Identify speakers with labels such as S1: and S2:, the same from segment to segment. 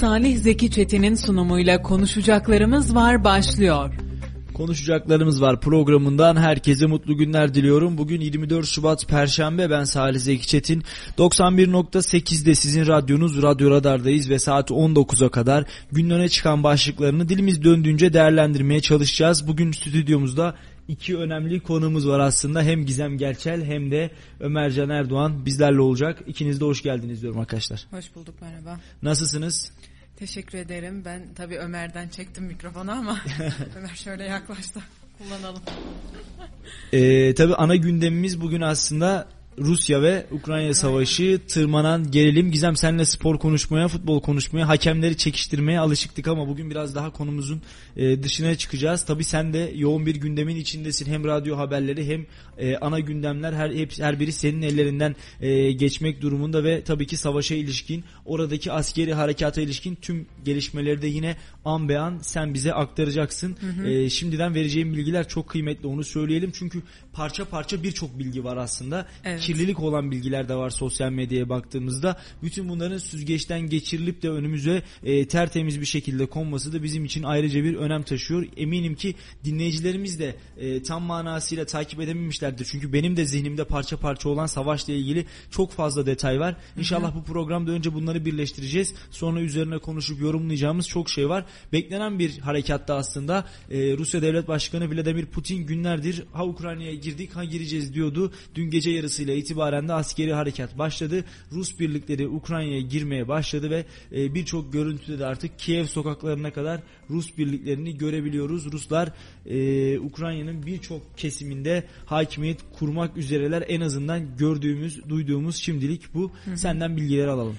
S1: Salih Zeki Çetin'in sunumuyla konuşacaklarımız var başlıyor.
S2: Konuşacaklarımız var programından herkese mutlu günler diliyorum. Bugün 24 Şubat Perşembe ben Salih Zeki Çetin. 91.8'de sizin radyonuz Radyo Radar'dayız ve saat 19'a kadar günün öne çıkan başlıklarını dilimiz döndüğünce değerlendirmeye çalışacağız. Bugün stüdyomuzda iki önemli konumuz var aslında. Hem Gizem Gerçel hem de Ömer Can Erdoğan bizlerle olacak. İkiniz de hoş geldiniz diyorum arkadaşlar.
S3: Hoş bulduk merhaba.
S2: Nasılsınız?
S3: Teşekkür ederim. Ben tabii Ömer'den çektim mikrofonu ama Ömer şöyle yaklaştı. Kullanalım.
S2: Ee, tabii ana gündemimiz bugün aslında Rusya ve Ukrayna savaşı tırmanan gerilim. Gizem senle spor konuşmaya, futbol konuşmaya, hakemleri çekiştirmeye alışıktık ama bugün biraz daha konumuzun e, dışına çıkacağız. Tabi sen de yoğun bir gündemin içindesin. Hem radyo haberleri hem e, ana gündemler her hep, her biri senin ellerinden e, geçmek durumunda ve tabii ki savaşa ilişkin, oradaki askeri harekata ilişkin tüm gelişmeleri de yine an be an sen bize aktaracaksın. Hı hı. Şimdiden vereceğim bilgiler çok kıymetli onu söyleyelim. Çünkü parça parça birçok bilgi var aslında. Evet. Kirlilik olan bilgiler de var sosyal medyaya baktığımızda. Bütün bunların süzgeçten geçirilip de önümüze e, tertemiz bir şekilde konması da bizim için ayrıca bir önem taşıyor. Eminim ki dinleyicilerimiz de e, tam manasıyla takip edememişlerdir. Çünkü benim de zihnimde parça parça olan savaşla ilgili çok fazla detay var. İnşallah bu programda önce bunları birleştireceğiz. Sonra üzerine konuşup yorumlayacağımız çok şey var. Beklenen bir harekatta aslında e, Rusya Devlet Başkanı Vladimir Putin günlerdir ha Ukrayna'ya girdik ha gireceğiz diyordu. Dün gece yarısıyla itibaren de askeri harekat başladı. Rus birlikleri Ukrayna'ya girmeye başladı ve e, birçok görüntüde de artık Kiev sokaklarına kadar Rus birliklerini görebiliyoruz. Ruslar e, Ukrayna'nın birçok kesiminde hakimiyet kurmak üzereler. En azından gördüğümüz, duyduğumuz şimdilik bu. Hı hı. Senden bilgiler alalım.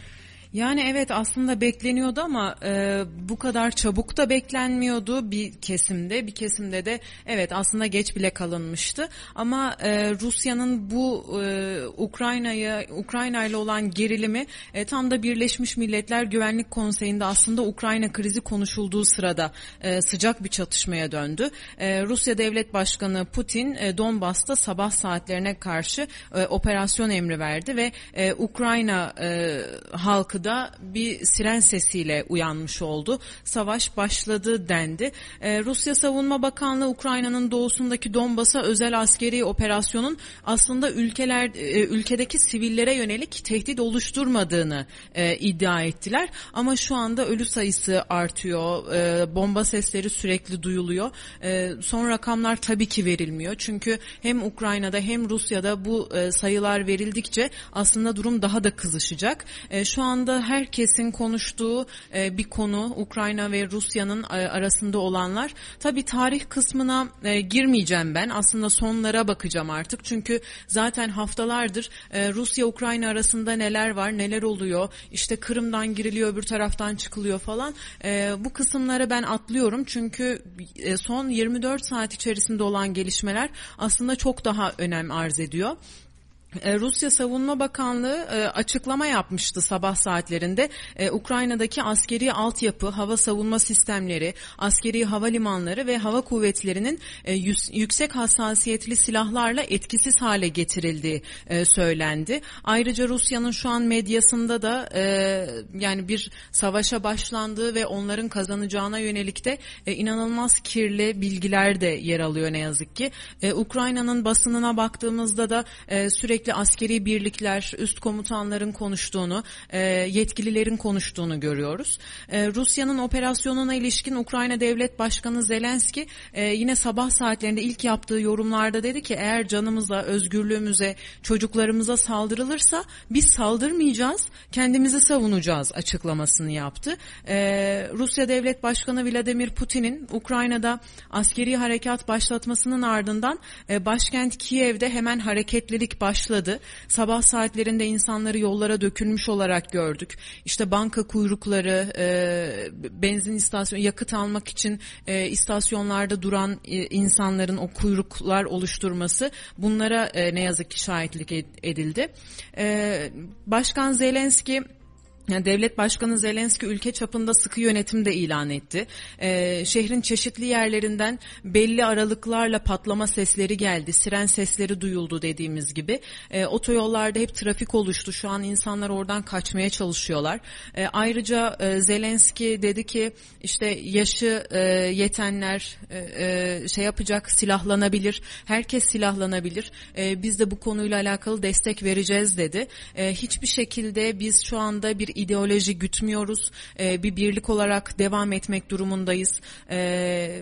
S3: Yani evet aslında bekleniyordu ama e, bu kadar çabuk da beklenmiyordu bir kesimde. Bir kesimde de evet aslında geç bile kalınmıştı. Ama e, Rusya'nın bu e, Ukrayna'ya Ukrayna ile olan gerilimi e, tam da Birleşmiş Milletler Güvenlik Konseyi'nde aslında Ukrayna krizi konuşulduğu sırada e, sıcak bir çatışmaya döndü. E, Rusya Devlet Başkanı Putin e, Donbas'ta sabah saatlerine karşı e, operasyon emri verdi ve e, Ukrayna e, halkı da bir siren sesiyle uyanmış oldu. Savaş başladı dendi. Ee, Rusya Savunma Bakanlığı Ukrayna'nın doğusundaki Donbas'a özel askeri operasyonun aslında ülkeler e, ülkedeki sivillere yönelik tehdit oluşturmadığını e, iddia ettiler. Ama şu anda ölü sayısı artıyor. E, bomba sesleri sürekli duyuluyor. E, son rakamlar tabii ki verilmiyor. Çünkü hem Ukrayna'da hem Rusya'da bu e, sayılar verildikçe aslında durum daha da kızışacak. E, şu anda anda herkesin konuştuğu e, bir konu Ukrayna ve Rusya'nın e, arasında olanlar. Tabii tarih kısmına e, girmeyeceğim ben. Aslında sonlara bakacağım artık. Çünkü zaten haftalardır e, Rusya-Ukrayna arasında neler var, neler oluyor. İşte Kırım'dan giriliyor, öbür taraftan çıkılıyor falan. E, bu kısımları ben atlıyorum. Çünkü e, son 24 saat içerisinde olan gelişmeler aslında çok daha önem arz ediyor. E, Rusya Savunma Bakanlığı e, açıklama yapmıştı sabah saatlerinde. E, Ukrayna'daki askeri altyapı, hava savunma sistemleri, askeri havalimanları ve hava kuvvetlerinin yüksek hassasiyetli silahlarla etkisiz hale getirildiği söylendi. Ayrıca Rusya'nın şu an medyasında da yani bir savaşa başlandığı ve onların kazanacağına yönelik de inanılmaz kirli bilgiler de yer alıyor ne yazık ki. Ukrayna'nın basınına baktığımızda da sürekli sürekli askeri birlikler, üst komutanların konuştuğunu, e, yetkililerin konuştuğunu görüyoruz. E, Rusya'nın operasyonuna ilişkin Ukrayna Devlet Başkanı Zelenski e, yine sabah saatlerinde ilk yaptığı yorumlarda dedi ki eğer canımıza, özgürlüğümüze, çocuklarımıza saldırılırsa biz saldırmayacağız, kendimizi savunacağız açıklamasını yaptı. E, Rusya Devlet Başkanı Vladimir Putin'in Ukrayna'da askeri harekat başlatmasının ardından e, başkent Kiev'de hemen hareketlilik başladı başladı. Sabah saatlerinde insanları yollara dökülmüş olarak gördük. İşte banka kuyrukları, e, benzin istasyonu, yakıt almak için e, istasyonlarda duran e, insanların o kuyruklar oluşturması bunlara e, ne yazık ki şahitlik edildi. E, Başkan Zelenski Yani devlet başkanı Zelenski ülke çapında sıkı yönetim de ilan etti. Ee, şehrin çeşitli yerlerinden belli aralıklarla patlama sesleri geldi. Siren sesleri duyuldu dediğimiz gibi. Ee, otoyollarda hep trafik oluştu. Şu an insanlar oradan kaçmaya çalışıyorlar. Ee, ayrıca e, Zelenski dedi ki işte yaşı e, yetenler e, e, şey yapacak silahlanabilir. Herkes silahlanabilir. E, biz de bu konuyla alakalı destek vereceğiz dedi. E, hiçbir şekilde biz şu anda bir ideoloji gütmüyoruz. E, bir birlik olarak devam etmek durumundayız. E,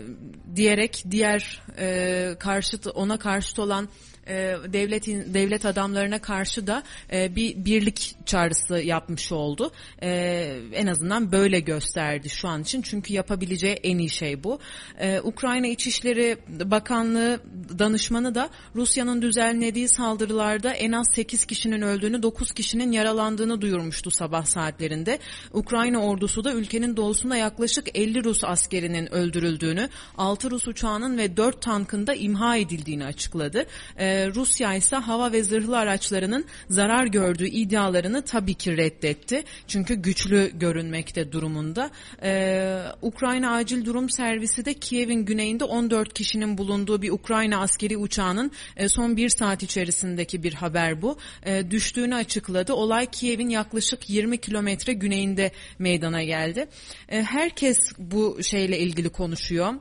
S3: diyerek diğer e, karşıt ona karşıt olan e, devletin devlet adamlarına karşı da e, bir birlik çağrısı yapmış oldu. E, en azından böyle gösterdi şu an için çünkü yapabileceği en iyi şey bu. E, Ukrayna İçişleri Bakanlığı danışmanı da Rusya'nın düzenlediği saldırılarda en az 8 kişinin öldüğünü, 9 kişinin yaralandığını duyurmuştu sabah saatlerinde. Ukrayna ordusu da ülkenin doğusunda yaklaşık 50 Rus askerinin öldürüldüğünü, 6 Rus uçağının ve 4 tankın da imha edildiğini açıkladı. E, Rusya ise hava ve zırhlı araçlarının zarar gördüğü iddialarını tabii ki reddetti. Çünkü güçlü görünmekte durumunda. Ee, Ukrayna Acil Durum Servisi de Kiev'in güneyinde 14 kişinin bulunduğu bir Ukrayna askeri uçağının e, son bir saat içerisindeki bir haber bu. E, düştüğünü açıkladı. Olay Kiev'in yaklaşık 20 kilometre güneyinde meydana geldi. E, herkes bu şeyle ilgili konuşuyor.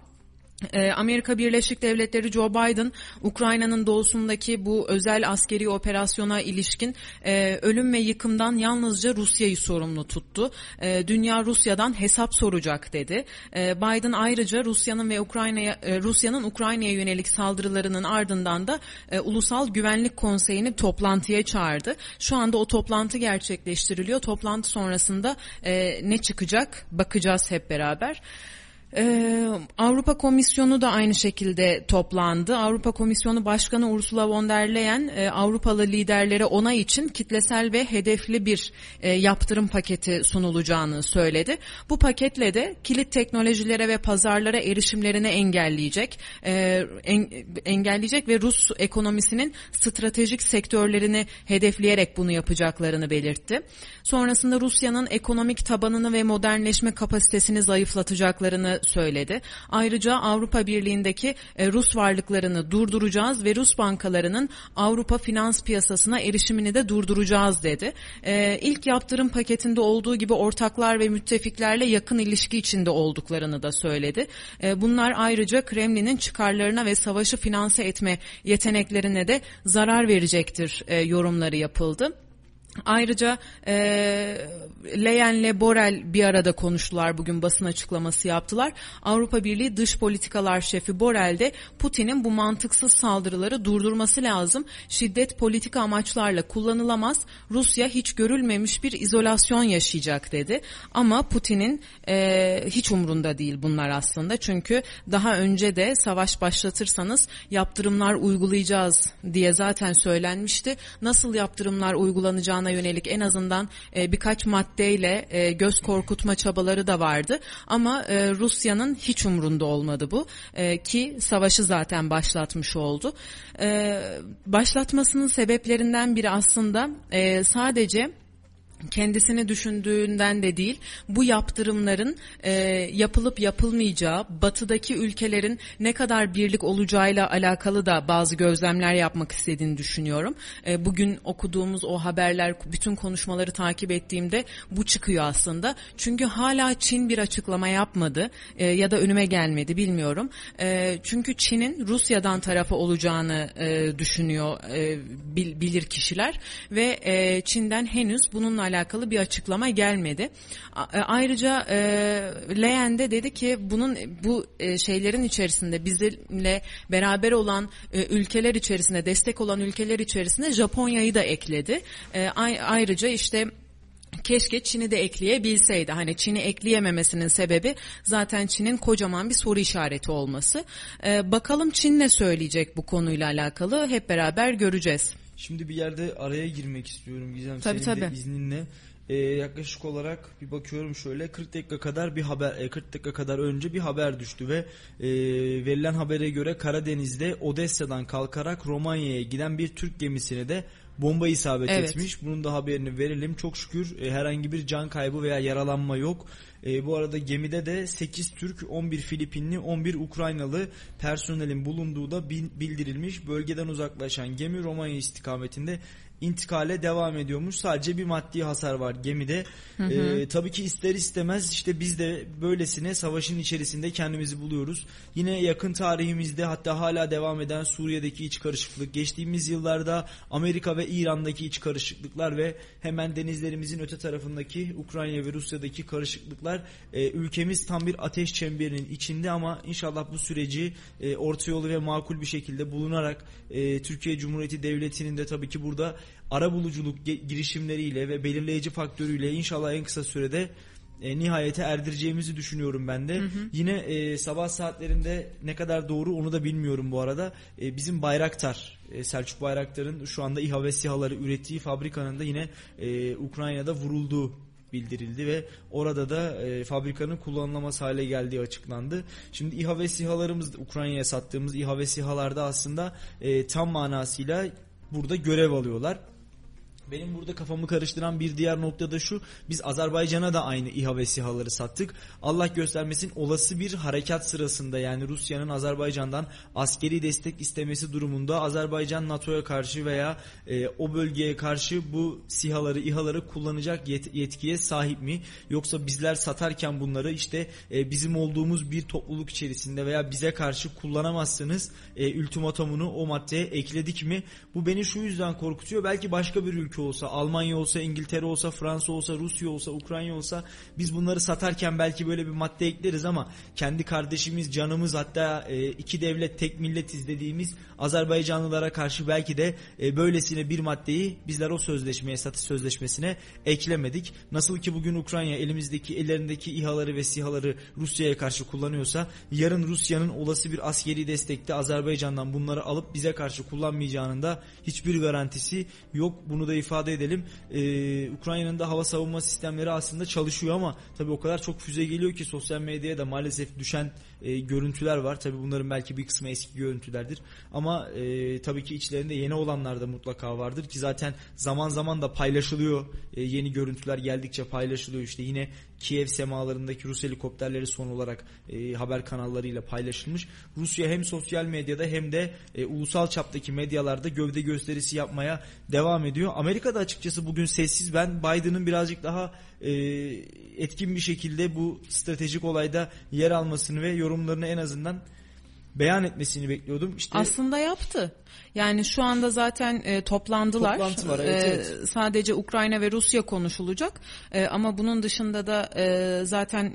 S3: Ee, Amerika Birleşik Devletleri Joe Biden Ukrayna'nın doğusundaki bu özel askeri operasyona ilişkin e, ölüm ve yıkımdan yalnızca Rusya'yı sorumlu tuttu. E, dünya Rusya'dan hesap soracak dedi. E, Biden ayrıca Rusya'nın ve Ukrayna'ya Rusya'nın Ukrayna'ya yönelik saldırılarının ardından da Ulusal Güvenlik Konseyi'ni toplantıya çağırdı. Şu anda o toplantı gerçekleştiriliyor. Toplantı sonrasında ne çıkacak bakacağız hep beraber. Ee, Avrupa Komisyonu da aynı şekilde toplandı. Avrupa Komisyonu Başkanı Ursula von der Leyen e, Avrupalı liderlere onay için kitlesel ve hedefli bir e, yaptırım paketi sunulacağını söyledi. Bu paketle de kilit teknolojilere ve pazarlara erişimlerini engelleyecek, e, en, engelleyecek ve Rus ekonomisinin stratejik sektörlerini hedefleyerek bunu yapacaklarını belirtti. Sonrasında Rusya'nın ekonomik tabanını ve modernleşme kapasitesini zayıflatacaklarını söyledi. Ayrıca Avrupa Birliği'ndeki e, Rus varlıklarını durduracağız ve Rus bankalarının Avrupa finans piyasasına erişimini de durduracağız dedi. E, ilk yaptırım paketinde olduğu gibi ortaklar ve müttefiklerle yakın ilişki içinde olduklarını da söyledi. E, bunlar ayrıca Kremlin'in çıkarlarına ve savaşı finanse etme yeteneklerine de zarar verecektir yorumları yapıldı. Ayrıca e, Leyen'le Borel bir arada konuştular bugün basın açıklaması yaptılar. Avrupa Birliği Dış Politikalar Şefi Borel de Putin'in bu mantıksız saldırıları durdurması lazım. Şiddet politika amaçlarla kullanılamaz. Rusya hiç görülmemiş bir izolasyon yaşayacak dedi. Ama Putin'in e, hiç umrunda değil bunlar aslında. Çünkü daha önce de savaş başlatırsanız yaptırımlar uygulayacağız diye zaten söylenmişti. Nasıl yaptırımlar uygulanacağını olacağına yönelik en azından e, birkaç maddeyle e, göz korkutma çabaları da vardı. Ama e, Rusya'nın hiç umrunda olmadı bu e, ki savaşı zaten başlatmış oldu. E, başlatmasının sebeplerinden biri aslında e, sadece kendisini düşündüğünden de değil bu yaptırımların e, yapılıp yapılmayacağı batıdaki ülkelerin ne kadar birlik olacağıyla alakalı da bazı gözlemler yapmak istediğini düşünüyorum. E, bugün okuduğumuz o haberler bütün konuşmaları takip ettiğimde bu çıkıyor aslında. Çünkü hala Çin bir açıklama yapmadı e, ya da önüme gelmedi bilmiyorum. E, çünkü Çin'in Rusya'dan tarafı olacağını e, düşünüyor e, bil, bilir kişiler ve e, Çin'den henüz bununla alakalı bir açıklama gelmedi. E, ayrıca e, Leyen de dedi ki bunun bu e, şeylerin içerisinde bizimle beraber olan e, ülkeler içerisinde destek olan ülkeler içerisinde Japonya'yı da ekledi. E, ayrıca işte Keşke Çin'i de ekleyebilseydi. Hani Çin'i ekleyememesinin sebebi zaten Çin'in kocaman bir soru işareti olması. Ee, bakalım Çin ne söyleyecek bu konuyla alakalı hep beraber göreceğiz.
S2: Şimdi bir yerde araya girmek istiyorum Gizem
S3: tabii,
S2: senin
S3: tabii.
S2: de izninle. Ee, yaklaşık olarak bir bakıyorum şöyle 40 dakika kadar bir haber 40 dakika kadar önce bir haber düştü ve e, verilen habere göre Karadeniz'de Odessa'dan kalkarak Romanya'ya giden bir Türk gemisine de bomba isabet
S3: Evet.
S2: etmiş. Bunun da haberini verelim. Çok şükür e, herhangi bir can kaybı veya yaralanma yok. E, bu arada gemide de 8 Türk, 11 Filipinli, 11 Ukraynalı personelin bulunduğu da bil- bildirilmiş. Bölgeden uzaklaşan gemi Romanya istikametinde intikale devam ediyormuş. Sadece bir maddi hasar var gemide. E, tabii ki ister istemez işte biz de böylesine savaşın içerisinde kendimizi buluyoruz. Yine yakın tarihimizde hatta hala devam eden Suriye'deki iç karışıklık, geçtiğimiz yıllarda Amerika ve İran'daki iç karışıklıklar ve hemen denizlerimizin öte tarafındaki Ukrayna ve Rusya'daki karışıklıklar e, ülkemiz tam bir ateş çemberinin içinde ama inşallah bu süreci e, orta yolu ve makul bir şekilde bulunarak e, Türkiye Cumhuriyeti Devleti'nin de tabii ki burada ara buluculuk ge- girişimleriyle ve belirleyici faktörüyle inşallah en kısa sürede e, nihayete erdireceğimizi düşünüyorum ben de. Yine e, sabah saatlerinde ne kadar doğru onu da bilmiyorum bu arada. E, bizim Bayraktar, e, Selçuk Bayraktar'ın şu anda İHA ve SİHA'ları ürettiği fabrikanın da yine e, Ukrayna'da vurulduğu bildirildi ve orada da e, fabrikanın kullanılamaz hale geldiği açıklandı. Şimdi İHA ve SİHA'larımız Ukrayna'ya sattığımız İHA ve SİHA'larda aslında e, tam manasıyla burada görev alıyorlar. Benim burada kafamı karıştıran bir diğer nokta da şu. Biz Azerbaycan'a da aynı İHA ve SİHA'ları sattık. Allah göstermesin olası bir harekat sırasında yani Rusya'nın Azerbaycan'dan askeri destek istemesi durumunda Azerbaycan NATO'ya karşı veya e, o bölgeye karşı bu SİHA'ları İHA'ları kullanacak yet- yetkiye sahip mi? Yoksa bizler satarken bunları işte e, bizim olduğumuz bir topluluk içerisinde veya bize karşı kullanamazsınız e, ultimatomunu o maddeye ekledik mi? Bu beni şu yüzden korkutuyor. Belki başka bir ülke olsa, Almanya olsa, İngiltere olsa, Fransa olsa, Rusya olsa, Ukrayna olsa biz bunları satarken belki böyle bir madde ekleriz ama kendi kardeşimiz, canımız hatta e, iki devlet tek milletiz dediğimiz Azerbaycanlılara karşı belki de e, böylesine bir maddeyi bizler o sözleşmeye, satış sözleşmesine eklemedik. Nasıl ki bugün Ukrayna elimizdeki ellerindeki İHA'ları ve SİHA'ları Rusya'ya karşı kullanıyorsa yarın Rusya'nın olası bir askeri destekte Azerbaycan'dan bunları alıp bize karşı kullanmayacağının da hiçbir garantisi yok. Bunu da ifade edelim. Ee, Ukrayna'nın da hava savunma sistemleri aslında çalışıyor ama tabii o kadar çok füze geliyor ki sosyal medyaya da maalesef düşen e, görüntüler var. Tabii bunların belki bir kısmı eski görüntülerdir. Ama e, tabii ki içlerinde yeni olanlar da mutlaka vardır ki zaten zaman zaman da paylaşılıyor. E, yeni görüntüler geldikçe paylaşılıyor. İşte yine Kiev semalarındaki Rus helikopterleri son olarak e, haber kanallarıyla paylaşılmış. Rusya hem sosyal medyada hem de e, ulusal çaptaki medyalarda gövde gösterisi yapmaya devam ediyor. Amerika'da açıkçası bugün sessiz. Ben Biden'ın birazcık daha e, etkin bir şekilde bu stratejik olayda yer almasını ve yorumlarını en azından beyan etmesini bekliyordum. İşte
S3: Aslında yaptı. Yani şu anda zaten e, toplandılar.
S2: Toplantı var, evet,
S3: E,
S2: evet.
S3: Sadece Ukrayna ve Rusya konuşulacak. E, ama bunun dışında da e, zaten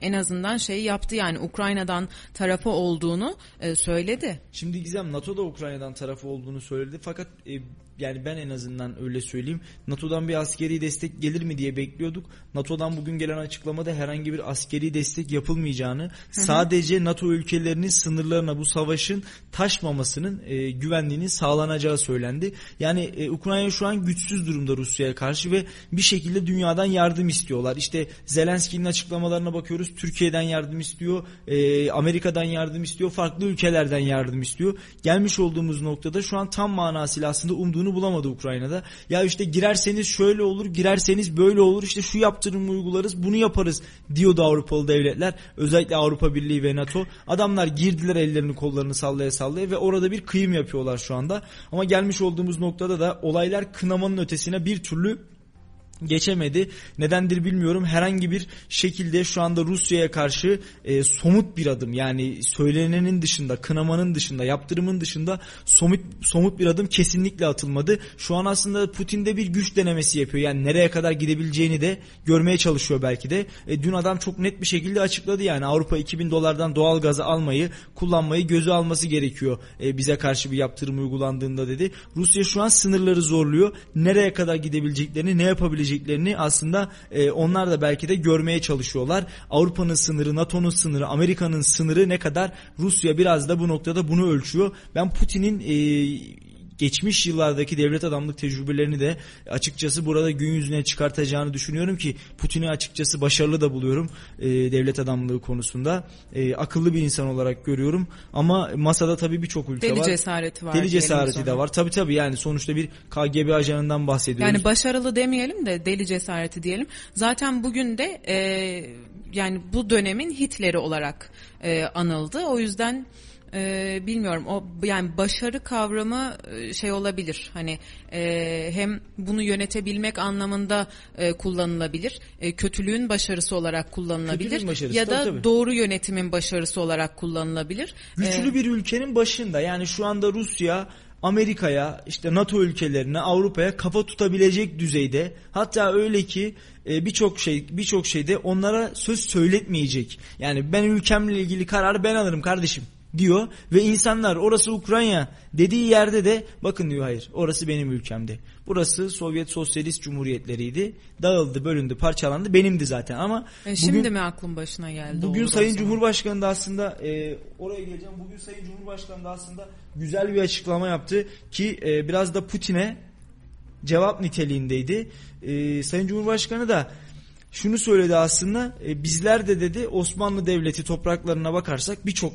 S3: en azından şey yaptı yani Ukrayna'dan tarafı olduğunu e, söyledi.
S2: Şimdi Gizem NATO da Ukrayna'dan tarafı olduğunu söyledi fakat e, yani ben en azından öyle söyleyeyim. NATO'dan bir askeri destek gelir mi diye bekliyorduk. NATO'dan bugün gelen açıklamada herhangi bir askeri destek yapılmayacağını, sadece NATO ülkelerinin sınırlarına bu savaşın taşmamasının e, güvenliğinin sağlanacağı söylendi. Yani e, Ukrayna şu an güçsüz durumda Rusya'ya karşı ve bir şekilde dünyadan yardım istiyorlar. İşte Zelenski'nin açıklamalarına bakıyoruz. Türkiye'den yardım istiyor, e, Amerika'dan yardım istiyor, farklı ülkelerden yardım istiyor. Gelmiş olduğumuz noktada şu an tam manasıyla aslında umduğunu bulamadı Ukrayna'da. Ya işte girerseniz şöyle olur, girerseniz böyle olur, işte şu yaptırımı uygularız, bunu yaparız diyordu Avrupalı devletler. Özellikle Avrupa Birliği ve NATO. Adamlar girdiler ellerini kollarını sallaya sallaya ve orada bir kıyım yapıyorlar şu anda. Ama gelmiş olduğumuz noktada da olaylar kınamanın ötesine bir türlü geçemedi. Nedendir bilmiyorum. Herhangi bir şekilde şu anda Rusya'ya karşı e, somut bir adım yani söylenenin dışında, kınamanın dışında, yaptırımın dışında somut somut bir adım kesinlikle atılmadı. Şu an aslında Putin de bir güç denemesi yapıyor. Yani nereye kadar gidebileceğini de görmeye çalışıyor belki de. E, dün adam çok net bir şekilde açıkladı yani Avrupa 2000 dolardan doğal gazı almayı, kullanmayı göze alması gerekiyor. E, bize karşı bir yaptırım uygulandığında dedi. Rusya şu an sınırları zorluyor. Nereye kadar gidebileceklerini, ne yapabileceklerini aslında e, onlar da belki de görmeye çalışıyorlar. Avrupa'nın sınırı, NATO'nun sınırı, Amerika'nın sınırı ne kadar Rusya biraz da bu noktada bunu ölçüyor. Ben Putin'in e, geçmiş yıllardaki devlet adamlık tecrübelerini de açıkçası burada gün yüzüne çıkartacağını düşünüyorum ki Putin'i açıkçası başarılı da buluyorum e, devlet adamlığı konusunda. E, akıllı bir insan olarak görüyorum ama masada tabii birçok ülke
S3: Deli
S2: var.
S3: cesareti var.
S2: Deli cesareti de var. Tabii tabii yani sonuçta bir KGB ajanından bahsediyoruz.
S3: Yani başarılı demeyelim de deli cesareti diyelim. Zaten bugün de e, yani bu dönemin Hitler'i olarak e, anıldı. O yüzden e, bilmiyorum o yani başarı kavramı e, şey olabilir hani e, hem bunu yönetebilmek anlamında e, kullanılabilir e, kötülüğün başarısı olarak kullanılabilir
S2: başarısı,
S3: ya da
S2: tabii, tabii.
S3: doğru yönetimin başarısı olarak kullanılabilir.
S2: Güçlü
S3: E,
S2: bir ülkenin başında yani şu anda Rusya Amerika'ya işte NATO ülkelerine Avrupa'ya kafa tutabilecek düzeyde hatta öyle ki e, birçok şey birçok şeyde onlara söz söyletmeyecek. Yani ben ülkemle ilgili kararı ben alırım kardeşim diyor ve insanlar orası Ukrayna dediği yerde de bakın diyor hayır orası benim ülkemdi. Burası Sovyet Sosyalist Cumhuriyetleriydi. Dağıldı, bölündü, parçalandı. Benimdi zaten ama
S3: e, şimdi
S2: bugün
S3: mi aklın başına geldi?
S2: Bugün Sayın
S3: zaman.
S2: Cumhurbaşkanı da aslında e, oraya geleceğim. Bugün Sayın Cumhurbaşkanı da aslında güzel bir açıklama yaptı ki e, biraz da Putin'e cevap niteliğindeydi. E, Sayın Cumhurbaşkanı da şunu söyledi aslında e, bizler de dedi Osmanlı Devleti topraklarına bakarsak birçok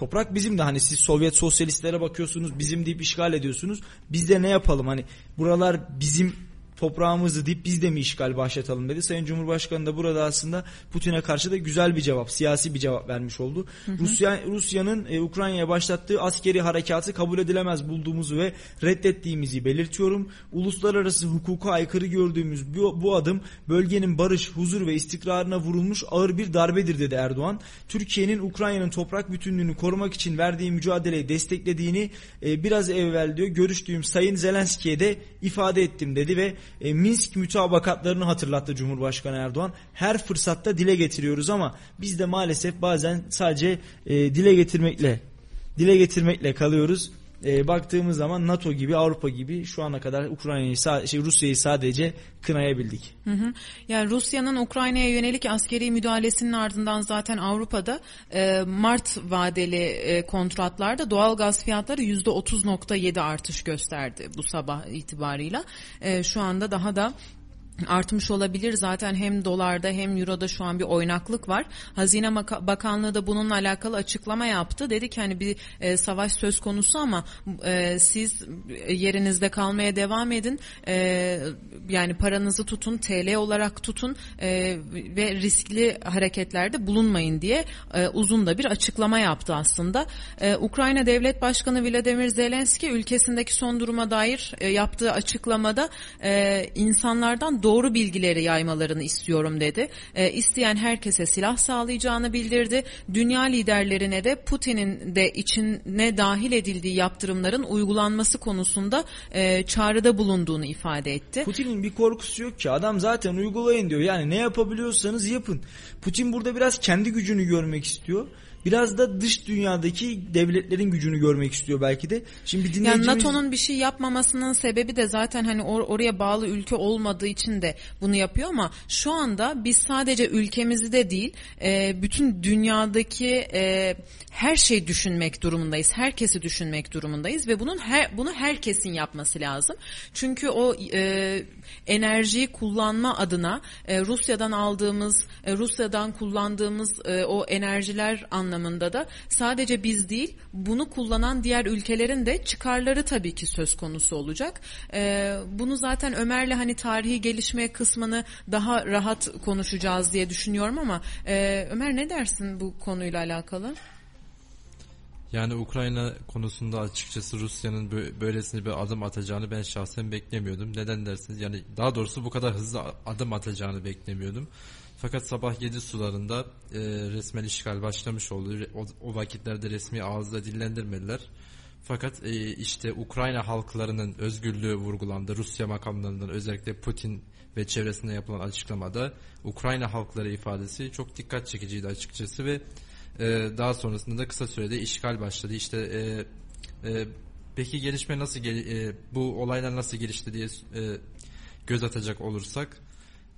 S2: toprak bizim de hani siz Sovyet sosyalistlere bakıyorsunuz bizim deyip işgal ediyorsunuz. Biz de ne yapalım? Hani buralar bizim toprağımızı deyip biz de mi işgal başlatalım dedi. Sayın Cumhurbaşkanı da burada aslında Putin'e karşı da güzel bir cevap, siyasi bir cevap vermiş oldu. Rusya Rusya'nın e, Ukrayna'ya başlattığı askeri harekatı kabul edilemez bulduğumuzu ve reddettiğimizi belirtiyorum. Uluslararası hukuka aykırı gördüğümüz bu, bu adım bölgenin barış, huzur ve istikrarına vurulmuş ağır bir darbedir dedi Erdoğan. Türkiye'nin Ukrayna'nın toprak bütünlüğünü korumak için verdiği mücadeleyi desteklediğini e, biraz evvel diyor görüştüğüm Sayın Zelenski'ye de ifade ettim dedi ve e, Minsk mütabakatlarını hatırlattı Cumhurbaşkanı Erdoğan. Her fırsatta dile getiriyoruz ama biz de maalesef bazen sadece e, dile getirmekle dile getirmekle kalıyoruz. E, baktığımız zaman NATO gibi Avrupa gibi şu ana kadar Ukrayna'yı şey, Rusya'yı sadece kınayabildik.
S3: Hı hı. Yani Rusya'nın Ukrayna'ya yönelik askeri müdahalesinin ardından zaten Avrupa'da e, Mart vadeli e, kontratlarda doğal gaz fiyatları %30.7 artış gösterdi bu sabah itibarıyla. E, şu anda daha da artmış olabilir. Zaten hem dolarda hem euroda şu an bir oynaklık var. Hazine Bakanlığı da bununla alakalı açıklama yaptı. Dedi ki hani bir e, savaş söz konusu ama e, siz yerinizde kalmaya devam edin. E, yani paranızı tutun, TL olarak tutun e, ve riskli hareketlerde bulunmayın diye e, uzun da bir açıklama yaptı aslında. E, Ukrayna Devlet Başkanı Vladimir Zelenski ülkesindeki son duruma dair e, yaptığı açıklamada e, insanlardan doğru bilgileri yaymalarını istiyorum dedi. E, isteyen herkese silah sağlayacağını bildirdi. Dünya liderlerine de Putin'in de içine dahil edildiği yaptırımların uygulanması konusunda e, çağrıda bulunduğunu ifade etti.
S2: Putin'in bir korkusu yok ki. Adam zaten uygulayın diyor. Yani ne yapabiliyorsanız yapın. Putin burada biraz kendi gücünü görmek istiyor. Biraz da dış dünyadaki devletlerin gücünü görmek istiyor belki de. Şimdi bir
S3: Yani
S2: dinleyicimiz...
S3: NATO'nun bir şey yapmamasının sebebi de zaten hani or- oraya bağlı ülke olmadığı için de bunu yapıyor ama şu anda biz sadece ülkemizi de değil e, bütün dünyadaki e, her şeyi düşünmek durumundayız. Herkesi düşünmek durumundayız ve bunun her bunu herkesin yapması lazım. Çünkü o e, enerjiyi kullanma adına e, Rusya'dan aldığımız, e, Rusya'dan kullandığımız e, o enerjiler anlamında da sadece biz değil, bunu kullanan diğer ülkelerin de çıkarları tabii ki söz konusu olacak. E, bunu zaten Ömer'le hani tarihi gelişme kısmını daha rahat konuşacağız diye düşünüyorum ama e, Ömer ne dersin bu konuyla alakalı?
S4: Yani Ukrayna konusunda açıkçası Rusya'nın bö- böylesine bir adım atacağını ben şahsen beklemiyordum. Neden dersiniz? Yani daha doğrusu bu kadar hızlı adım atacağını beklemiyordum. Fakat sabah 7 sularında e, resmen işgal başlamış oldu. O, o vakitlerde resmi ağızla dillendirmediler. Fakat e, işte Ukrayna halklarının özgürlüğü vurgulandı. Rusya makamlarından özellikle Putin ve çevresinde yapılan açıklamada Ukrayna halkları ifadesi çok dikkat çekiciydi açıkçası ve ee, daha sonrasında da kısa sürede işgal başladı. İşte e, e, peki gelişme nasıl e, bu olaylar nasıl gelişti diye e, göz atacak olursak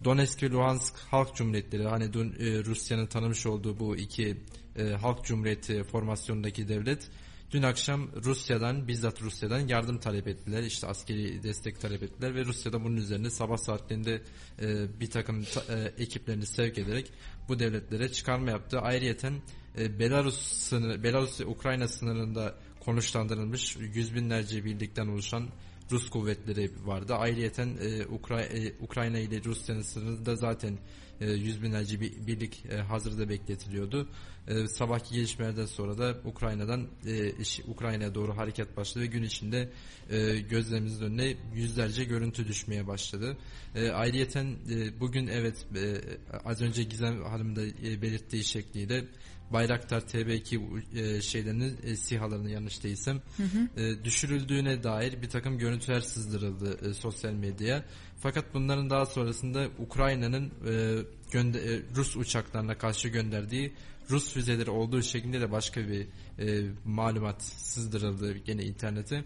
S4: Donetsk ve Luhansk Halk Cumhuriyetleri hani dün, e, Rusya'nın tanımış olduğu bu iki e, halk cumhuriyeti formasyonundaki devlet dün akşam Rusya'dan bizzat Rusya'dan yardım talep ettiler. İşte askeri destek talep ettiler ve Rusya'da bunun üzerine sabah saatlerinde e, bir takım ta, e, ekiplerini sevk ederek bu devletlere çıkarma yaptı. Ayrıyeten e, Belarus sınır, Belarus Ukrayna sınırında konuşlandırılmış yüz binlerce birlikten oluşan Rus kuvvetleri vardı. Ayrıyeten e, Ukra e, Ukrayna ile Rusya'nın sınırında zaten e, yüz binlerce bir, birlik e, hazırda bekletiliyordu. E, sabahki gelişmelerden sonra da Ukrayna'dan e, Ukrayna'ya doğru hareket başladı ve gün içinde e, gözlerimizin önüne yüzlerce görüntü düşmeye başladı. E, ayrıyeten e, bugün evet e, az önce Gizem Hanım da e, belirttiği şekliyle Bayraktar TB2 e, şeylerinin e, SİHA'larını yanlış değilsem hı hı. E, düşürüldüğüne dair bir takım görüntüler sızdırıldı e, sosyal medyaya. Fakat bunların daha sonrasında Ukrayna'nın e, gönde, e, Rus uçaklarına karşı gönderdiği Rus füzeleri olduğu şeklinde de başka bir e, malumat sızdırıldı gene internete.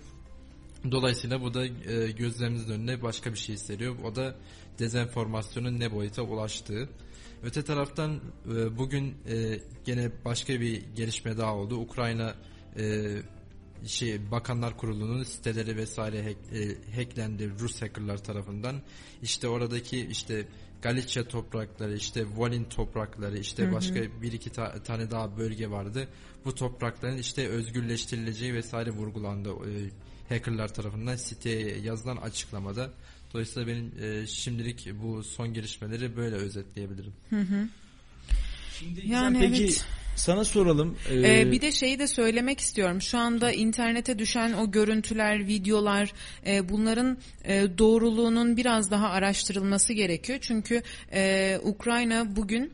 S4: Dolayısıyla bu da e, gözlerimizin önüne başka bir şey seriyor. O da dezenformasyonun ne boyuta ulaştığı. Öte taraftan e, bugün e, gene başka bir gelişme daha oldu. Ukrayna e, şey Bakanlar Kurulu'nun siteleri vesaire hack, e, hacklendi Rus hackerlar tarafından. İşte oradaki işte Galicia toprakları, işte Volin toprakları, işte hı hı. başka bir iki ta- tane daha bölge vardı. Bu toprakların işte özgürleştirileceği vesaire vurgulandı e, hackerlar tarafından siteye yazılan açıklamada. Dolayısıyla benim e, şimdilik bu son gelişmeleri böyle özetleyebilirim.
S3: Hı hı.
S2: Şimdi yani peki evet. sana soralım.
S3: Ee, ee, bir de şeyi de söylemek istiyorum. Şu anda internete düşen o görüntüler, videolar e, bunların e, doğruluğunun biraz daha araştırılması gerekiyor. Çünkü e, Ukrayna bugün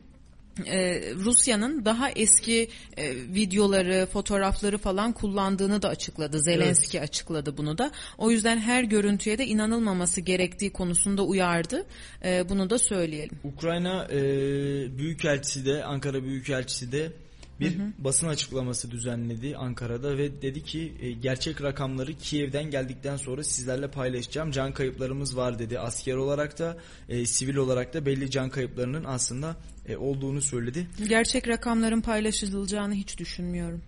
S3: e, Rusya'nın daha eski e, videoları, fotoğrafları falan kullandığını da açıkladı. Zelenski evet. açıkladı bunu da. O yüzden her görüntüye de inanılmaması gerektiği konusunda uyardı. E, bunu da söyleyelim.
S2: Ukrayna e, Büyükelçisi de, Ankara Büyükelçisi de bir hı hı. basın açıklaması düzenledi Ankara'da ve dedi ki e, gerçek rakamları Kiev'den geldikten sonra sizlerle paylaşacağım. Can kayıplarımız var dedi. Asker olarak da e, sivil olarak da belli can kayıplarının aslında e, olduğunu söyledi.
S3: Gerçek rakamların paylaşılacağını hiç düşünmüyorum.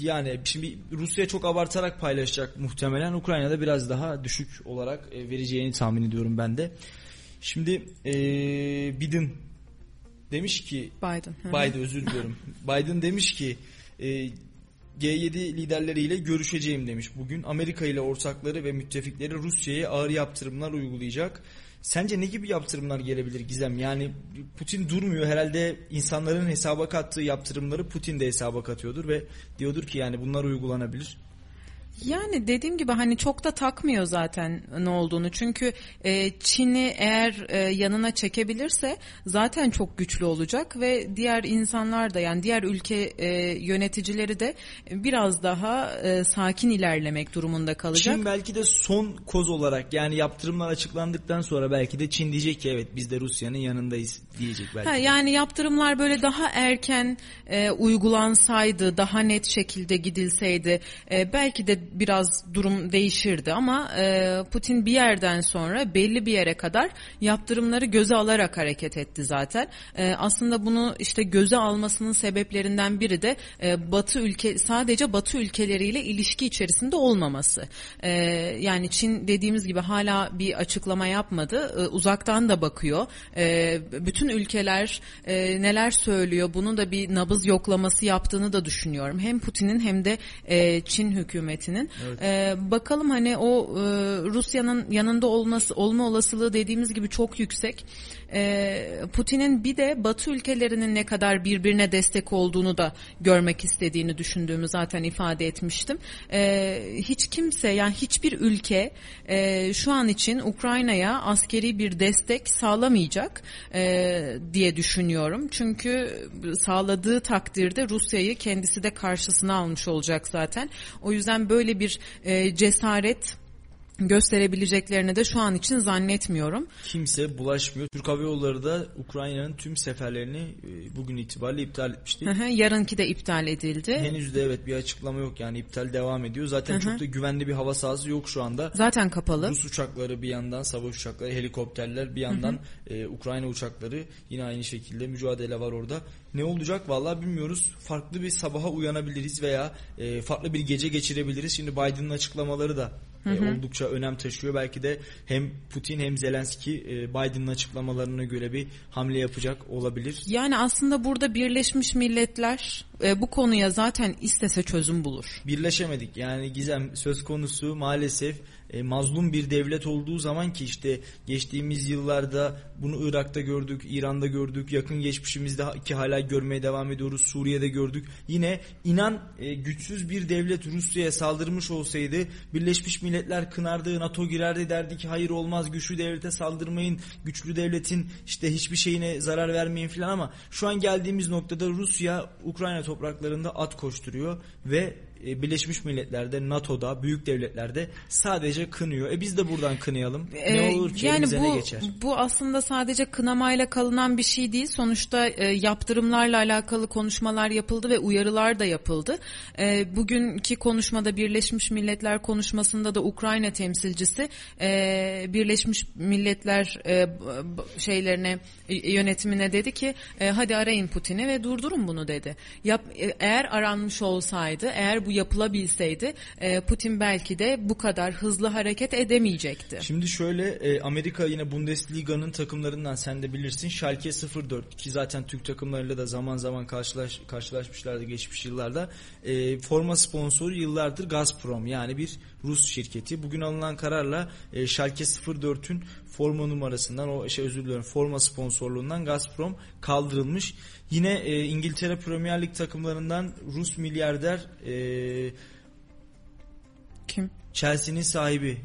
S2: Yani şimdi Rusya çok abartarak paylaşacak muhtemelen. Ukrayna'da biraz daha düşük olarak e, vereceğini tahmin ediyorum ben de. Şimdi e, Biden demiş ki
S3: Biden.
S2: Biden özür diliyorum. Biden demiş ki e, G7 liderleriyle görüşeceğim demiş. Bugün Amerika ile ortakları ve müttefikleri Rusya'ya ağır yaptırımlar uygulayacak. Sence ne gibi yaptırımlar gelebilir Gizem? Yani Putin durmuyor herhalde insanların hesaba kattığı yaptırımları Putin de hesaba katıyordur ve diyordur ki yani bunlar uygulanabilir.
S3: Yani dediğim gibi hani çok da takmıyor zaten ne olduğunu. Çünkü e, Çin'i eğer e, yanına çekebilirse zaten çok güçlü olacak ve diğer insanlar da yani diğer ülke e, yöneticileri de biraz daha e, sakin ilerlemek durumunda kalacak.
S2: Çin belki de son koz olarak yani yaptırımlar açıklandıktan sonra belki de Çin diyecek ki evet biz de Rusya'nın yanındayız diyecek belki. Ha,
S3: yani yaptırımlar böyle daha erken e, uygulansaydı, daha net şekilde gidilseydi e, belki de biraz durum değişirdi ama e, Putin bir yerden sonra belli bir yere kadar yaptırımları göze alarak hareket etti zaten. E, aslında bunu işte göze almasının sebeplerinden biri de e, Batı ülke sadece Batı ülkeleriyle ilişki içerisinde olmaması. E, yani Çin dediğimiz gibi hala bir açıklama yapmadı. E, uzaktan da bakıyor. E, bütün ülkeler e, neler söylüyor bunu da bir nabız yoklaması yaptığını da düşünüyorum. Hem Putin'in hem de e, Çin hükümetinin. Evet. E, bakalım hani o e, Rusya'nın yanında olması olma olasılığı dediğimiz gibi çok yüksek. E, Putin'in bir de Batı ülkelerinin ne kadar birbirine destek olduğunu da görmek istediğini düşündüğümü zaten ifade etmiştim. E, hiç kimse yani hiçbir ülke e, şu an için Ukrayna'ya askeri bir destek sağlamayacak e, diye düşünüyorum. Çünkü sağladığı takdirde Rusya'yı kendisi de karşısına almış olacak zaten. O yüzden böyle bir e, cesaret gösterebileceklerini de şu an için zannetmiyorum.
S2: Kimse bulaşmıyor. Türk Hava Yolları da Ukrayna'nın tüm seferlerini e, bugün itibariyle iptal etmişti.
S3: Yarınki de iptal edildi.
S2: Henüz de evet bir açıklama yok yani iptal devam ediyor. Zaten çok da güvenli bir hava sahası yok şu anda.
S3: Zaten kapalı.
S2: Rus uçakları bir yandan, savaş uçakları, helikopterler bir yandan e, Ukrayna uçakları yine aynı şekilde mücadele var orada. Ne olacak vallahi bilmiyoruz. Farklı bir sabaha uyanabiliriz veya e, farklı bir gece geçirebiliriz. Şimdi Biden'ın açıklamaları da e, oldukça önem taşıyor. Belki de hem Putin hem Zelenski e, Biden'ın açıklamalarına göre bir hamle yapacak olabilir.
S3: Yani aslında burada Birleşmiş Milletler e, bu konuya zaten istese çözüm bulur.
S2: Birleşemedik. Yani Gizem söz konusu maalesef e, mazlum bir devlet olduğu zaman ki işte geçtiğimiz yıllarda bunu Irak'ta gördük, İran'da gördük, yakın geçmişimizde ki hala görmeye devam ediyoruz, Suriye'de gördük. Yine inan e, güçsüz bir devlet Rusya'ya saldırmış olsaydı Birleşmiş Milletler kınardı, NATO girerdi derdi ki hayır olmaz güçlü devlete saldırmayın, güçlü devletin işte hiçbir şeyine zarar vermeyin filan ama şu an geldiğimiz noktada Rusya Ukrayna topraklarında at koşturuyor ve e, Birleşmiş Milletler'de, NATO'da, büyük devletlerde sadece kınıyor. E biz de buradan kınayalım. ne
S3: Ee,
S2: olur ki
S3: yani bu,
S2: ne geçer?
S3: Bu aslında sadece kınamayla kalınan bir şey değil. Sonuçta e, yaptırımlarla alakalı konuşmalar yapıldı ve uyarılar da yapıldı. E, bugünkü konuşmada Birleşmiş Milletler konuşmasında da Ukrayna temsilcisi e, Birleşmiş Milletler e, şeylerine e, yönetimine dedi ki e, hadi arayın Putin'i ve durdurun bunu dedi. Yap, e, eğer aranmış olsaydı, eğer bu yapılabilseydi e, Putin belki de bu kadar hızlı hareket edemeyecekti.
S2: Şimdi şöyle e, Amerika yine Bundesliga'nın takımlarından sen de bilirsin Schalke 04 ki zaten Türk takımlarıyla da zaman zaman karşılaş, karşılaşmışlardı geçmiş yıllarda. E, forma sponsoru yıllardır Gazprom yani bir Rus şirketi. Bugün alınan kararla e, Schalke 04'ün forma numarasından o şey özür diliyorum forma sponsorluğundan Gazprom kaldırılmış. Yine e, İngiltere Premier Lig takımlarından Rus milyarder e,
S3: Kim?
S2: Chelsea'nin sahibi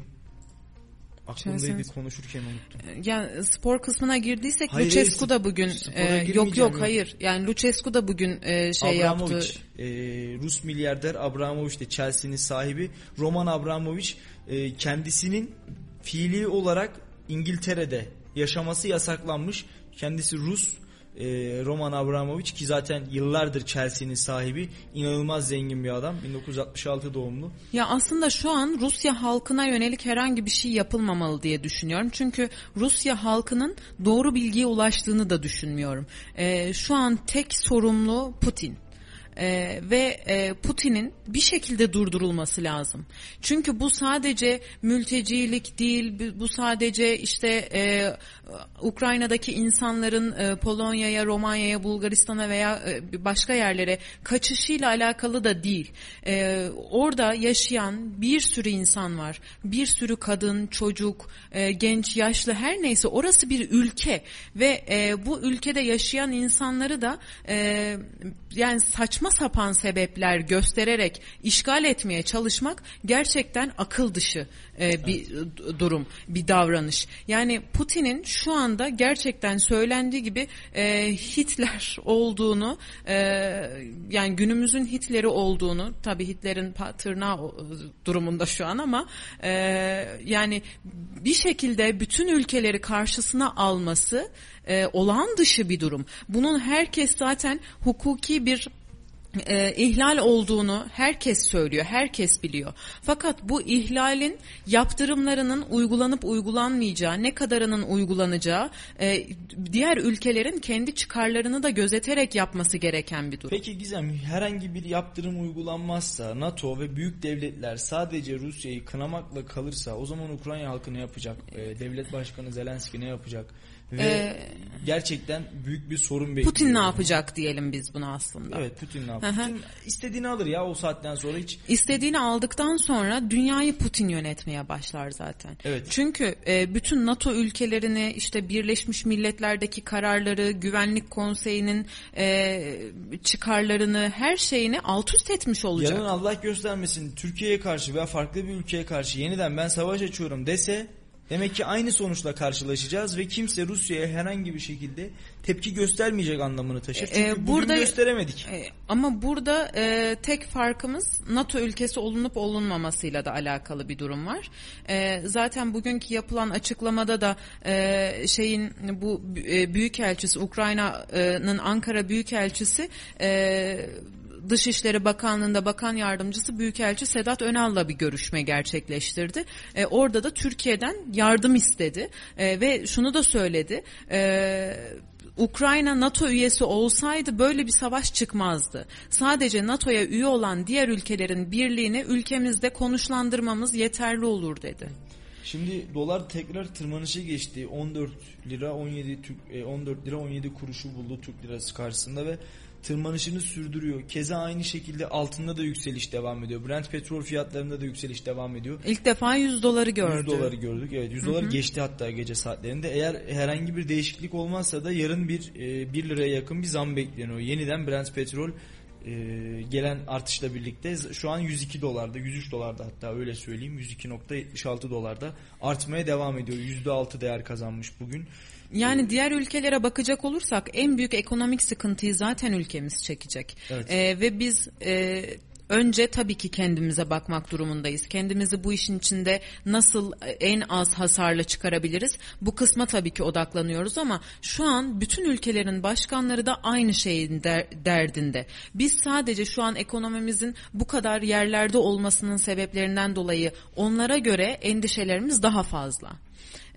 S2: aklımdaydı konuşurken unuttum.
S3: Yani spor kısmına girdiysek
S2: Hayır,
S3: Lucescu da bugün e, yok yok
S2: yok.
S3: hayır. Yani Lucescu da bugün e, şey
S2: Abramovich,
S3: yaptı.
S2: e, Rus milyarder Abramovich de Chelsea'nin sahibi Roman Abramovich e, kendisinin fiili olarak İngiltere'de yaşaması yasaklanmış. Kendisi Rus e, Roman Abramovich ki zaten yıllardır Chelsea'nin sahibi inanılmaz zengin bir adam 1966 doğumlu.
S3: Ya aslında şu an Rusya halkına yönelik herhangi bir şey yapılmamalı diye düşünüyorum. Çünkü Rusya halkının doğru bilgiye ulaştığını da düşünmüyorum. E, şu an tek sorumlu Putin. Ee, ve e, Putin'in bir şekilde durdurulması lazım. Çünkü bu sadece mültecilik değil, bu sadece işte e, Ukrayna'daki insanların e, Polonya'ya, Romanya'ya, Bulgaristan'a veya e, başka yerlere kaçışıyla alakalı da değil. E, orada yaşayan bir sürü insan var. Bir sürü kadın, çocuk, e, genç, yaşlı her neyse orası bir ülke ve e, bu ülkede yaşayan insanları da e, yani saçma sapan sebepler göstererek işgal etmeye çalışmak gerçekten akıl dışı e, bir d- durum, bir davranış. Yani Putin'in şu anda gerçekten söylendiği gibi e, Hitler olduğunu, e, yani günümüzün Hitler'i olduğunu, tabii Hitler'in tırnağı durumunda şu an ama e, yani bir şekilde bütün ülkeleri karşısına alması e, olağan dışı bir durum. Bunun herkes zaten hukuki bir e, ihlal olduğunu herkes söylüyor, herkes biliyor. Fakat bu ihlalin yaptırımlarının uygulanıp uygulanmayacağı, ne kadarının uygulanacağı, e, diğer ülkelerin kendi çıkarlarını da gözeterek yapması gereken bir durum.
S2: Peki Gizem herhangi bir yaptırım uygulanmazsa NATO ve büyük devletler sadece Rusya'yı kınamakla kalırsa o zaman Ukrayna halkı ne yapacak? Ee, devlet başkanı Zelenski ne yapacak? Ve
S3: Ee,
S2: gerçekten büyük bir sorun bekliyor.
S3: Putin ne yapacak diyelim biz buna aslında.
S2: Evet Putin ne yapacak? Putin istediğini alır ya o saatten sonra hiç
S3: İstediğini aldıktan sonra dünyayı Putin yönetmeye başlar zaten.
S2: Evet.
S3: Çünkü e, bütün NATO ülkelerini işte Birleşmiş Milletler'deki kararları, Güvenlik Konseyi'nin e, çıkarlarını, her şeyini alt üst etmiş olacak.
S2: yarın Allah göstermesin Türkiye'ye karşı veya farklı bir ülkeye karşı yeniden ben savaş açıyorum dese Demek ki aynı sonuçla karşılaşacağız ve kimse Rusya'ya herhangi bir şekilde tepki göstermeyecek anlamını taşır. Çünkü
S3: Ee,
S2: bugün
S3: burada-
S2: gösteremedik.
S3: E, Ama burada e, tek farkımız NATO ülkesi olunup olunmamasıyla da alakalı bir durum var. E, zaten bugünkü yapılan açıklamada da e, şeyin bu e, büyükelçisi Ukrayna'nın Ankara büyükelçisi e, Dışişleri Bakanlığı'nda bakan yardımcısı Büyükelçi Sedat Önal'la bir görüşme gerçekleştirdi. E, orada da Türkiye'den yardım istedi E, ve şunu da söyledi. E, Ukrayna NATO üyesi olsaydı böyle bir savaş çıkmazdı. Sadece NATO'ya üye olan diğer ülkelerin birliğini ülkemizde konuşlandırmamız yeterli olur dedi.
S2: Şimdi dolar tekrar tırmanışa geçti. 14 lira 17 Türk e, 14 lira 17 kuruşu buldu Türk lirası karşısında ve tırmanışını sürdürüyor. Keza aynı şekilde altında da yükseliş devam ediyor. Brent petrol fiyatlarında da yükseliş devam ediyor.
S3: İlk defa 100 doları gördü.
S2: 100 doları gördük. Evet 100 dolar geçti hatta gece saatlerinde. Eğer herhangi bir değişiklik olmazsa da yarın bir e, 1 liraya yakın bir zam bekleniyor. Yeniden Brent petrol e, gelen artışla birlikte şu an 102 dolarda 103 dolarda hatta öyle söyleyeyim 102.76 dolarda artmaya devam ediyor. %6 değer kazanmış bugün.
S3: Yani diğer ülkelere bakacak olursak en büyük ekonomik sıkıntıyı zaten ülkemiz çekecek.
S2: Evet.
S3: Ee, ve biz e, önce tabii ki kendimize bakmak durumundayız. Kendimizi bu işin içinde nasıl en az hasarla çıkarabiliriz? Bu kısma tabii ki odaklanıyoruz ama şu an bütün ülkelerin başkanları da aynı şeyin der- derdinde. Biz sadece şu an ekonomimizin bu kadar yerlerde olmasının sebeplerinden dolayı onlara göre endişelerimiz daha fazla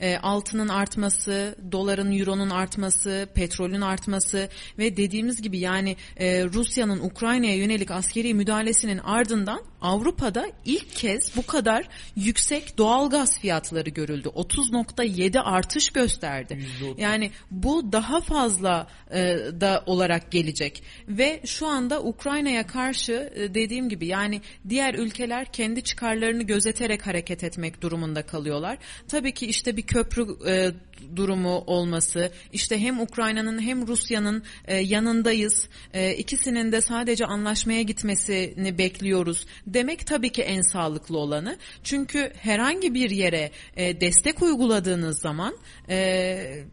S3: e, altının artması, doların, euronun artması, petrolün artması ve dediğimiz gibi yani e, Rusya'nın Ukrayna'ya yönelik askeri müdahalesinin ardından Avrupa'da ilk kez bu kadar yüksek doğal gaz fiyatları görüldü. 30.7 artış gösterdi.
S2: %30.
S3: Yani bu daha fazla e, da olarak gelecek ve şu anda Ukrayna'ya karşı e, dediğim gibi yani diğer ülkeler kendi çıkarlarını gözeterek hareket etmek durumunda kalıyorlar. Tabii ki işte bir köprü e, durumu olması, işte hem Ukrayna'nın hem Rusya'nın e, yanındayız. E, ikisinin de sadece anlaşmaya gitmesini bekliyoruz. Demek tabii ki en sağlıklı olanı. Çünkü herhangi bir yere e, destek uyguladığınız zaman e,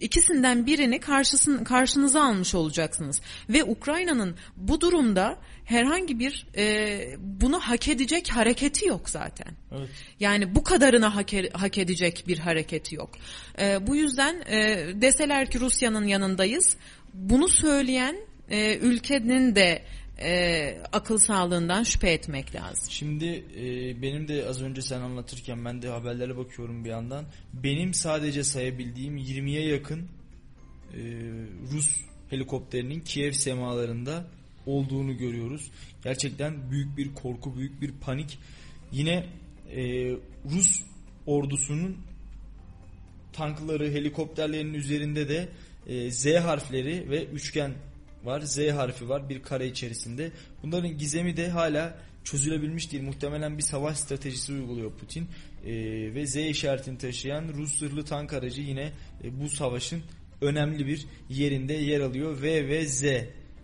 S3: ikisinden birini karşısın, karşınıza almış olacaksınız. Ve Ukrayna'nın bu durumda herhangi bir e, bunu hak edecek hareketi yok zaten.
S2: Evet.
S3: Yani bu kadarını hak, e- hak edecek bir hareketi yok. E, bu yüzden e, deseler ki Rusya'nın yanındayız, bunu söyleyen e, ülkenin de e, akıl sağlığından şüphe etmek lazım.
S2: Şimdi e, benim de az önce sen anlatırken ben de haberlere bakıyorum bir yandan. Benim sadece sayabildiğim 20'ye yakın e, Rus helikopterinin Kiev semalarında olduğunu görüyoruz. Gerçekten büyük bir korku, büyük bir panik. Yine e, Rus ordusunun tankları, helikopterlerinin üzerinde de e, Z harfleri ve üçgen var. Z harfi var bir kare içerisinde. Bunların gizemi de hala çözülebilmiş değil. Muhtemelen bir savaş stratejisi uyguluyor Putin. E, ve Z işaretini taşıyan Rus zırhlı tank aracı yine e, bu savaşın önemli bir yerinde yer alıyor. V ve Z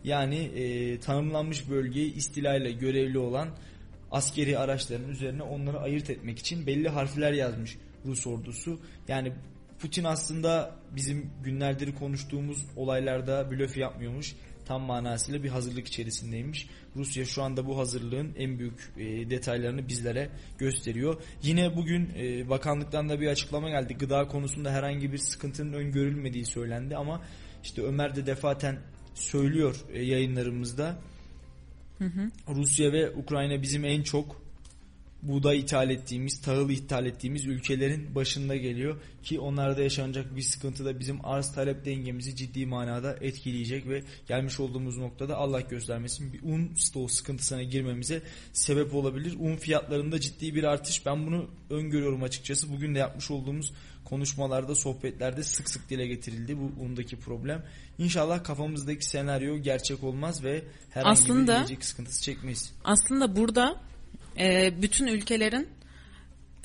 S2: yani e, tanımlanmış bölgeyi istilayla görevli olan askeri araçların üzerine onları ayırt etmek için belli harfler yazmış Rus ordusu. Yani Putin aslında bizim günlerdir konuştuğumuz olaylarda blöf yapmıyormuş. Tam manasıyla bir hazırlık içerisindeymiş. Rusya şu anda bu hazırlığın en büyük e, detaylarını bizlere gösteriyor. Yine bugün e, bakanlıktan da bir açıklama geldi. Gıda konusunda herhangi bir sıkıntının öngörülmediği söylendi ama işte Ömer de defaten söylüyor e, yayınlarımızda. Rusya ve Ukrayna bizim en çok buğday ithal ettiğimiz, tahıl ithal ettiğimiz ülkelerin başında geliyor ki onlarda yaşanacak bir sıkıntı da bizim arz talep dengemizi ciddi manada etkileyecek ve gelmiş olduğumuz noktada Allah göstermesin bir un stoğu sıkıntısına girmemize sebep olabilir. Un fiyatlarında ciddi bir artış ben bunu öngörüyorum açıkçası. Bugün de yapmış olduğumuz konuşmalarda, sohbetlerde sık sık dile getirildi bu undaki problem. İnşallah kafamızdaki senaryo gerçek olmaz ve herhangi
S3: Aslında-
S2: bir yiyecek sıkıntısı çekmeyiz.
S3: Aslında burada e, bütün ülkelerin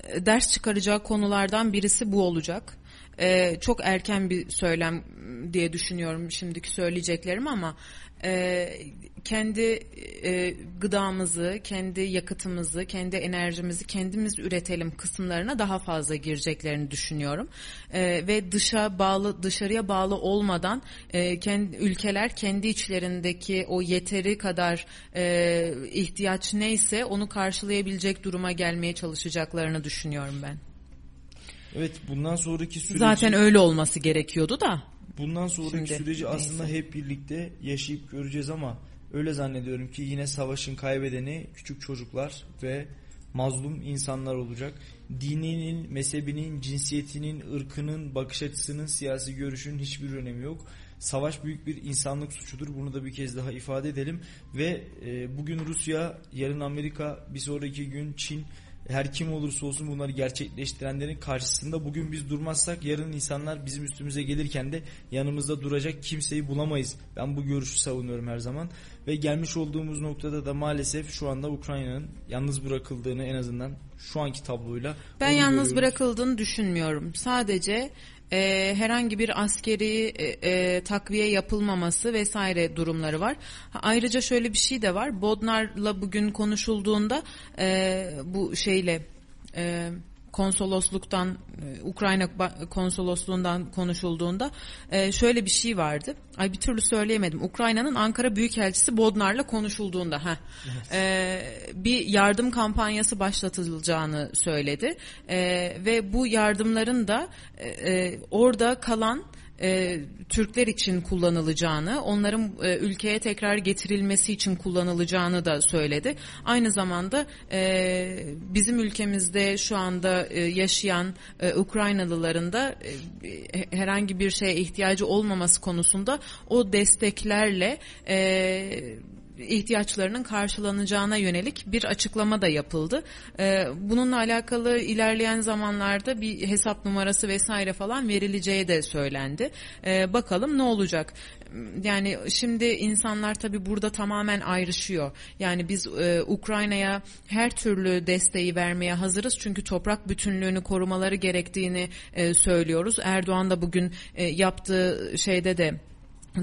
S3: e, ders çıkaracağı konulardan birisi bu olacak. E, çok erken bir söylem diye düşünüyorum şimdiki söyleyeceklerim ama e, kendi e, gıdamızı, kendi yakıtımızı, kendi enerjimizi kendimiz üretelim kısımlarına daha fazla gireceklerini düşünüyorum. E, ve dışa bağlı, dışarıya bağlı olmadan e, kendi, ülkeler kendi içlerindeki o yeteri kadar e, ihtiyaç neyse onu karşılayabilecek duruma gelmeye çalışacaklarını düşünüyorum ben.
S2: Evet bundan sonraki süreci
S3: Zaten öyle olması gerekiyordu da.
S2: Bundan sonraki
S3: Şimdi,
S2: süreci
S3: neyse.
S2: aslında hep birlikte yaşayıp göreceğiz ama öyle zannediyorum ki yine savaşın kaybedeni küçük çocuklar ve mazlum insanlar olacak. Dininin, mezhebinin, cinsiyetinin, ırkının, bakış açısının, siyasi görüşün hiçbir önemi yok. Savaş büyük bir insanlık suçudur. Bunu da bir kez daha ifade edelim. Ve e, bugün Rusya, yarın Amerika, bir sonraki gün Çin, her kim olursa olsun bunları gerçekleştirenlerin karşısında bugün biz durmazsak yarın insanlar bizim üstümüze gelirken de yanımızda duracak kimseyi bulamayız. Ben bu görüşü savunuyorum her zaman. Ve gelmiş olduğumuz noktada da maalesef şu anda Ukrayna'nın yalnız bırakıldığını en azından şu anki tabloyla
S3: Ben yalnız
S2: görüyoruz.
S3: bırakıldığını düşünmüyorum. Sadece e, herhangi bir askeri e, e, takviye yapılmaması vesaire durumları var. Ha, ayrıca şöyle bir şey de var. Bodnar'la bugün konuşulduğunda e, bu şeyle e, konsolosluktan e, Ukrayna konsolosluğundan konuşulduğunda e, şöyle bir şey vardı. Ay bir türlü söyleyemedim. Ukrayna'nın Ankara Büyükelçisi Bodnar'la konuşulduğunda ha bir yardım kampanyası başlatılacağını söyledi E, ve bu yardımların da e, e, orada kalan e, Türkler için kullanılacağını, onların e, ülkeye tekrar getirilmesi için kullanılacağını da söyledi. Aynı zamanda e, bizim ülkemizde şu anda e, yaşayan e, Ukraynalıların da e, herhangi bir şeye ihtiyacı olmaması konusunda o desteklerle e, ihtiyaçlarının karşılanacağına yönelik bir açıklama da yapıldı. Ee, bununla alakalı ilerleyen zamanlarda bir hesap numarası vesaire falan verileceği de söylendi. Ee, bakalım ne olacak? Yani şimdi insanlar tabii burada tamamen ayrışıyor. Yani biz e, Ukrayna'ya her türlü desteği vermeye hazırız çünkü toprak bütünlüğünü korumaları gerektiğini e, söylüyoruz. Erdoğan da bugün e, yaptığı şeyde de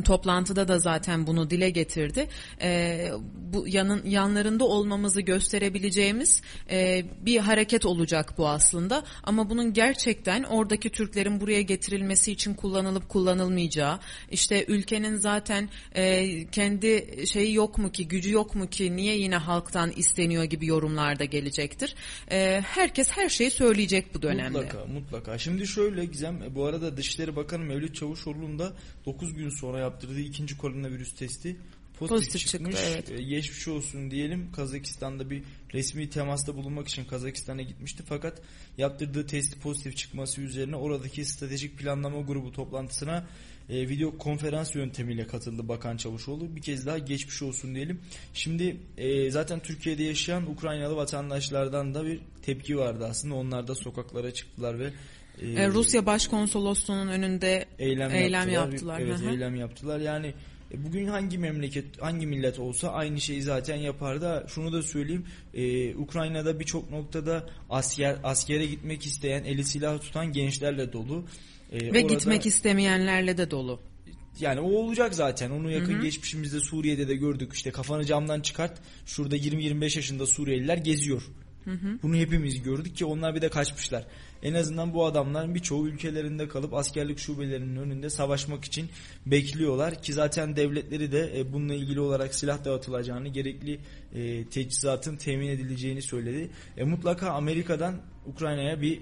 S3: toplantıda da zaten bunu dile getirdi. Ee, bu yanın yanlarında olmamızı gösterebileceğimiz e, bir hareket olacak bu aslında. Ama bunun gerçekten oradaki Türklerin buraya getirilmesi için kullanılıp kullanılmayacağı, işte ülkenin zaten e, kendi şeyi yok mu ki, gücü yok mu ki, niye yine halktan isteniyor gibi yorumlar da gelecektir. E, herkes her şeyi söyleyecek bu dönemde.
S2: Mutlaka mutlaka. Şimdi şöyle Gizem e, bu arada Dışişleri Bakanı Mevlüt Çavuşoğlu'nun da 9 gün sonra yaptırdığı ikinci koronavirüs testi pozitif,
S3: Pozitif
S2: çıkmış.
S3: çıktı, evet.
S2: E, Geçmiş olsun diyelim. Kazakistan'da bir resmi temasta bulunmak için Kazakistan'a gitmişti fakat yaptırdığı testi pozitif çıkması üzerine oradaki stratejik planlama grubu toplantısına e, video konferans yöntemiyle katıldı Bakan Çavuşoğlu. Bir kez daha geçmiş olsun diyelim. Şimdi e, zaten Türkiye'de yaşayan Ukraynalı vatandaşlardan da bir tepki vardı aslında. Onlar da sokaklara çıktılar ve
S3: E, Rusya Başkonsolosluğu'nun önünde
S2: eylem,
S3: eylem
S2: yaptılar.
S3: yaptılar.
S2: Evet
S3: Hı hı.
S2: eylem yaptılar. Yani e, bugün hangi memleket, hangi millet olsa aynı şeyi zaten yapar da şunu da söyleyeyim. e, Ukrayna'da birçok noktada asker askere gitmek isteyen, eli silah tutan gençlerle dolu. E,
S3: ve
S2: orada-
S3: gitmek istemeyenlerle de dolu.
S2: yani o olacak zaten. Onu yakın geçmişimizde Suriye'de de gördük. İşte kafanı camdan çıkart. Şurada 20-25 yaşında Suriyeliler geziyor. Bunu hepimiz gördük ki onlar bir de kaçmışlar. En azından bu adamların birçoğu ülkelerinde kalıp askerlik şubelerinin önünde savaşmak için bekliyorlar ki zaten devletleri de e, bununla ilgili olarak silah dağıtılacağını, gerekli e, teçhizatın temin edileceğini söyledi. E, mutlaka Amerika'dan Ukrayna'ya bir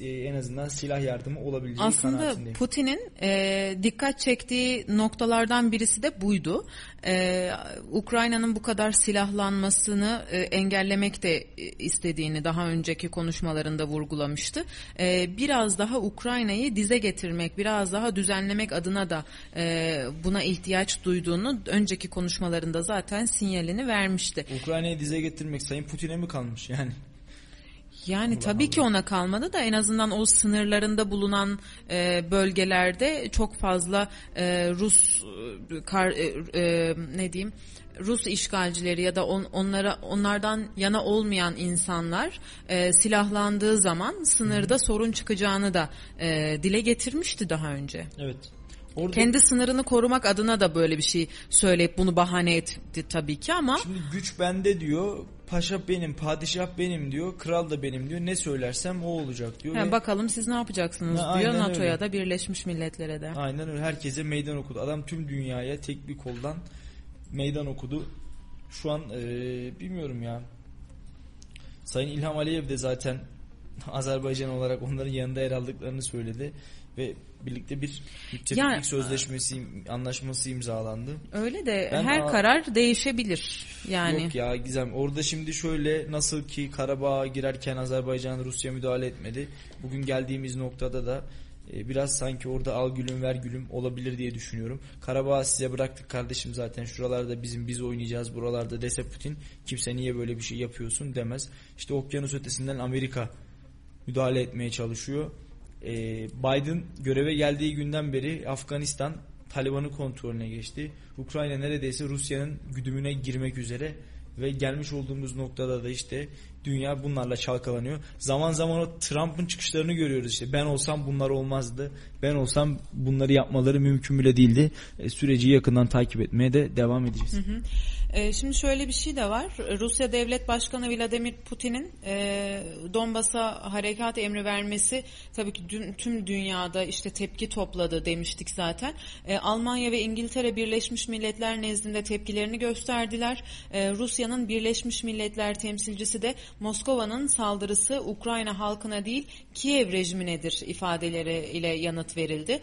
S2: en azından silah yardımı olabileceği
S3: Aslında
S2: kanaatindeyim.
S3: Putin'in e, dikkat çektiği noktalardan birisi de buydu. E, Ukrayna'nın bu kadar silahlanmasını e, engellemek de e, istediğini daha önceki konuşmalarında vurgulamıştı. E, biraz daha Ukrayna'yı dize getirmek, biraz daha düzenlemek adına da e, buna ihtiyaç duyduğunu önceki konuşmalarında zaten sinyalini vermişti.
S2: Ukrayna'yı dize getirmek Sayın Putin'e mi kalmış yani?
S3: Yani tabii ki ona kalmadı da en azından o sınırlarında bulunan e, bölgelerde çok fazla e, Rus e, kar, e, e, ne diyeyim Rus işgalcileri ya da on, onlara onlardan yana olmayan insanlar e, silahlandığı zaman sınırda sorun çıkacağını da e, dile getirmişti daha önce.
S2: Evet. Orada
S3: Kendi sınırını korumak adına da böyle bir şey söyleyip bunu bahane etti tabii ki ama
S2: Şimdi güç bende diyor. Paşa benim, padişah benim diyor. Kral da benim diyor. Ne söylersem o olacak diyor.
S3: Ha,
S2: ve
S3: bakalım siz ne yapacaksınız
S2: Ha,
S3: diyor NATO'ya da Birleşmiş Milletler'e de.
S2: Aynen öyle. Herkese meydan okudu. Adam tüm dünyaya tek bir koldan meydan okudu. Şu an eee, bilmiyorum ya. Sayın İlham Aliyev de zaten Azerbaycan olarak onların yanında yer aldıklarını söyledi ve birlikte bir müttefiklik
S3: Yani-
S2: sözleşmesi anlaşması imzalandı.
S3: Öyle de
S2: Ben
S3: her
S2: a-
S3: karar değişebilir. Yani
S2: Yok ya Gizem orada şimdi şöyle nasıl ki Karabağ'a girerken Azerbaycan Rusya müdahale etmedi. Bugün geldiğimiz noktada da e, biraz sanki orada al gülüm ver gülüm olabilir diye düşünüyorum. Karabağ'ı size bıraktık kardeşim zaten şuralarda bizim biz oynayacağız buralarda dese Putin kimse niye böyle bir şey yapıyorsun demez. İşte okyanus ötesinden Amerika müdahale etmeye çalışıyor. E, Biden göreve geldiği günden beri Afganistan Taliban'ın kontrolüne geçti. Ukrayna neredeyse Rusya'nın güdümüne girmek üzere ve gelmiş olduğumuz noktada da işte dünya bunlarla çalkalanıyor. Zaman zaman o Trump'ın çıkışlarını görüyoruz işte. Ben olsam bunlar olmazdı. Ben olsam bunları yapmaları mümkün bile değildi. E, süreci yakından takip etmeye de devam edeceğiz.
S3: Ee, şimdi şöyle bir şey de var. Rusya Devlet Başkanı Vladimir Putin'in e, Donbas'a harekat emri vermesi tabii ki tüm dünyada işte tepki topladı demiştik zaten. E, Almanya ve İngiltere Birleşmiş Milletler nezdinde tepkilerini gösterdiler. E, Rusya'nın Birleşmiş Milletler temsilcisi de Moskova'nın saldırısı Ukrayna halkına değil Kiev rejiminedir ifadeleri ile yanıt verildi.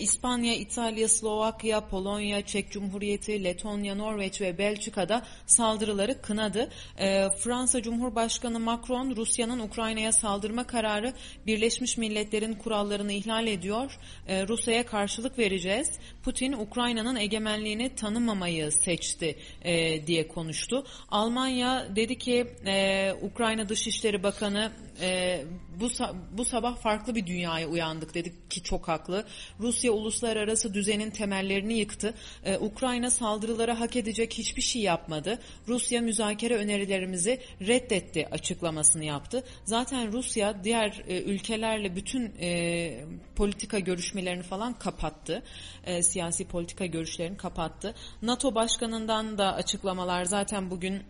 S3: İspanya, İtalya, Slovakya, Polonya, Çek Cumhuriyeti, Letonya, Norveç ve Belçika'da saldırıları kınadı. E, Fransa Cumhurbaşkanı Macron Rusya'nın Ukrayna'ya saldırma kararı Birleşmiş Milletler'in kurallarını ihlal ediyor. E, Rusya'ya karşılık vereceğiz. Putin Ukrayna'nın egemenliğini tanımamayı seçti e, diye konuştu. Almanya dedi ki e, Ukrayna Dışişleri Bakanı e, bu bu sabah farklı bir dünyaya uyandık dedik ki çok haklı. Rusya uluslararası düzenin temellerini yıktı. E, Ukrayna saldırılara hak edecek hiçbir şey yapmadı. Rusya müzakere önerilerimizi reddetti açıklamasını yaptı. Zaten Rusya diğer e, ülkelerle bütün e, politika görüşmelerini falan kapattı. E, siyasi politika görüşlerini kapattı. NATO başkanından da açıklamalar zaten bugün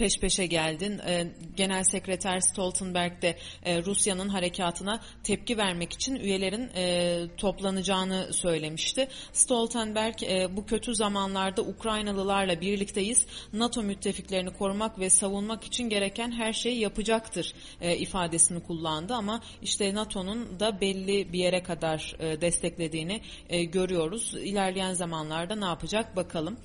S3: peş peşe geldin. Ee, Genel Sekreter Stoltenberg de e, Rusya'nın harekatına tepki vermek için üyelerin e, toplanacağını söylemişti. Stoltenberg e, bu kötü zamanlarda Ukraynalılarla birlikteyiz. NATO müttefiklerini korumak ve savunmak için gereken her şeyi yapacaktır ifadesini kullandı ama işte NATO'nun da belli bir yere kadar desteklediğini görüyoruz. İlerleyen zamanlarda ne yapacak bakalım.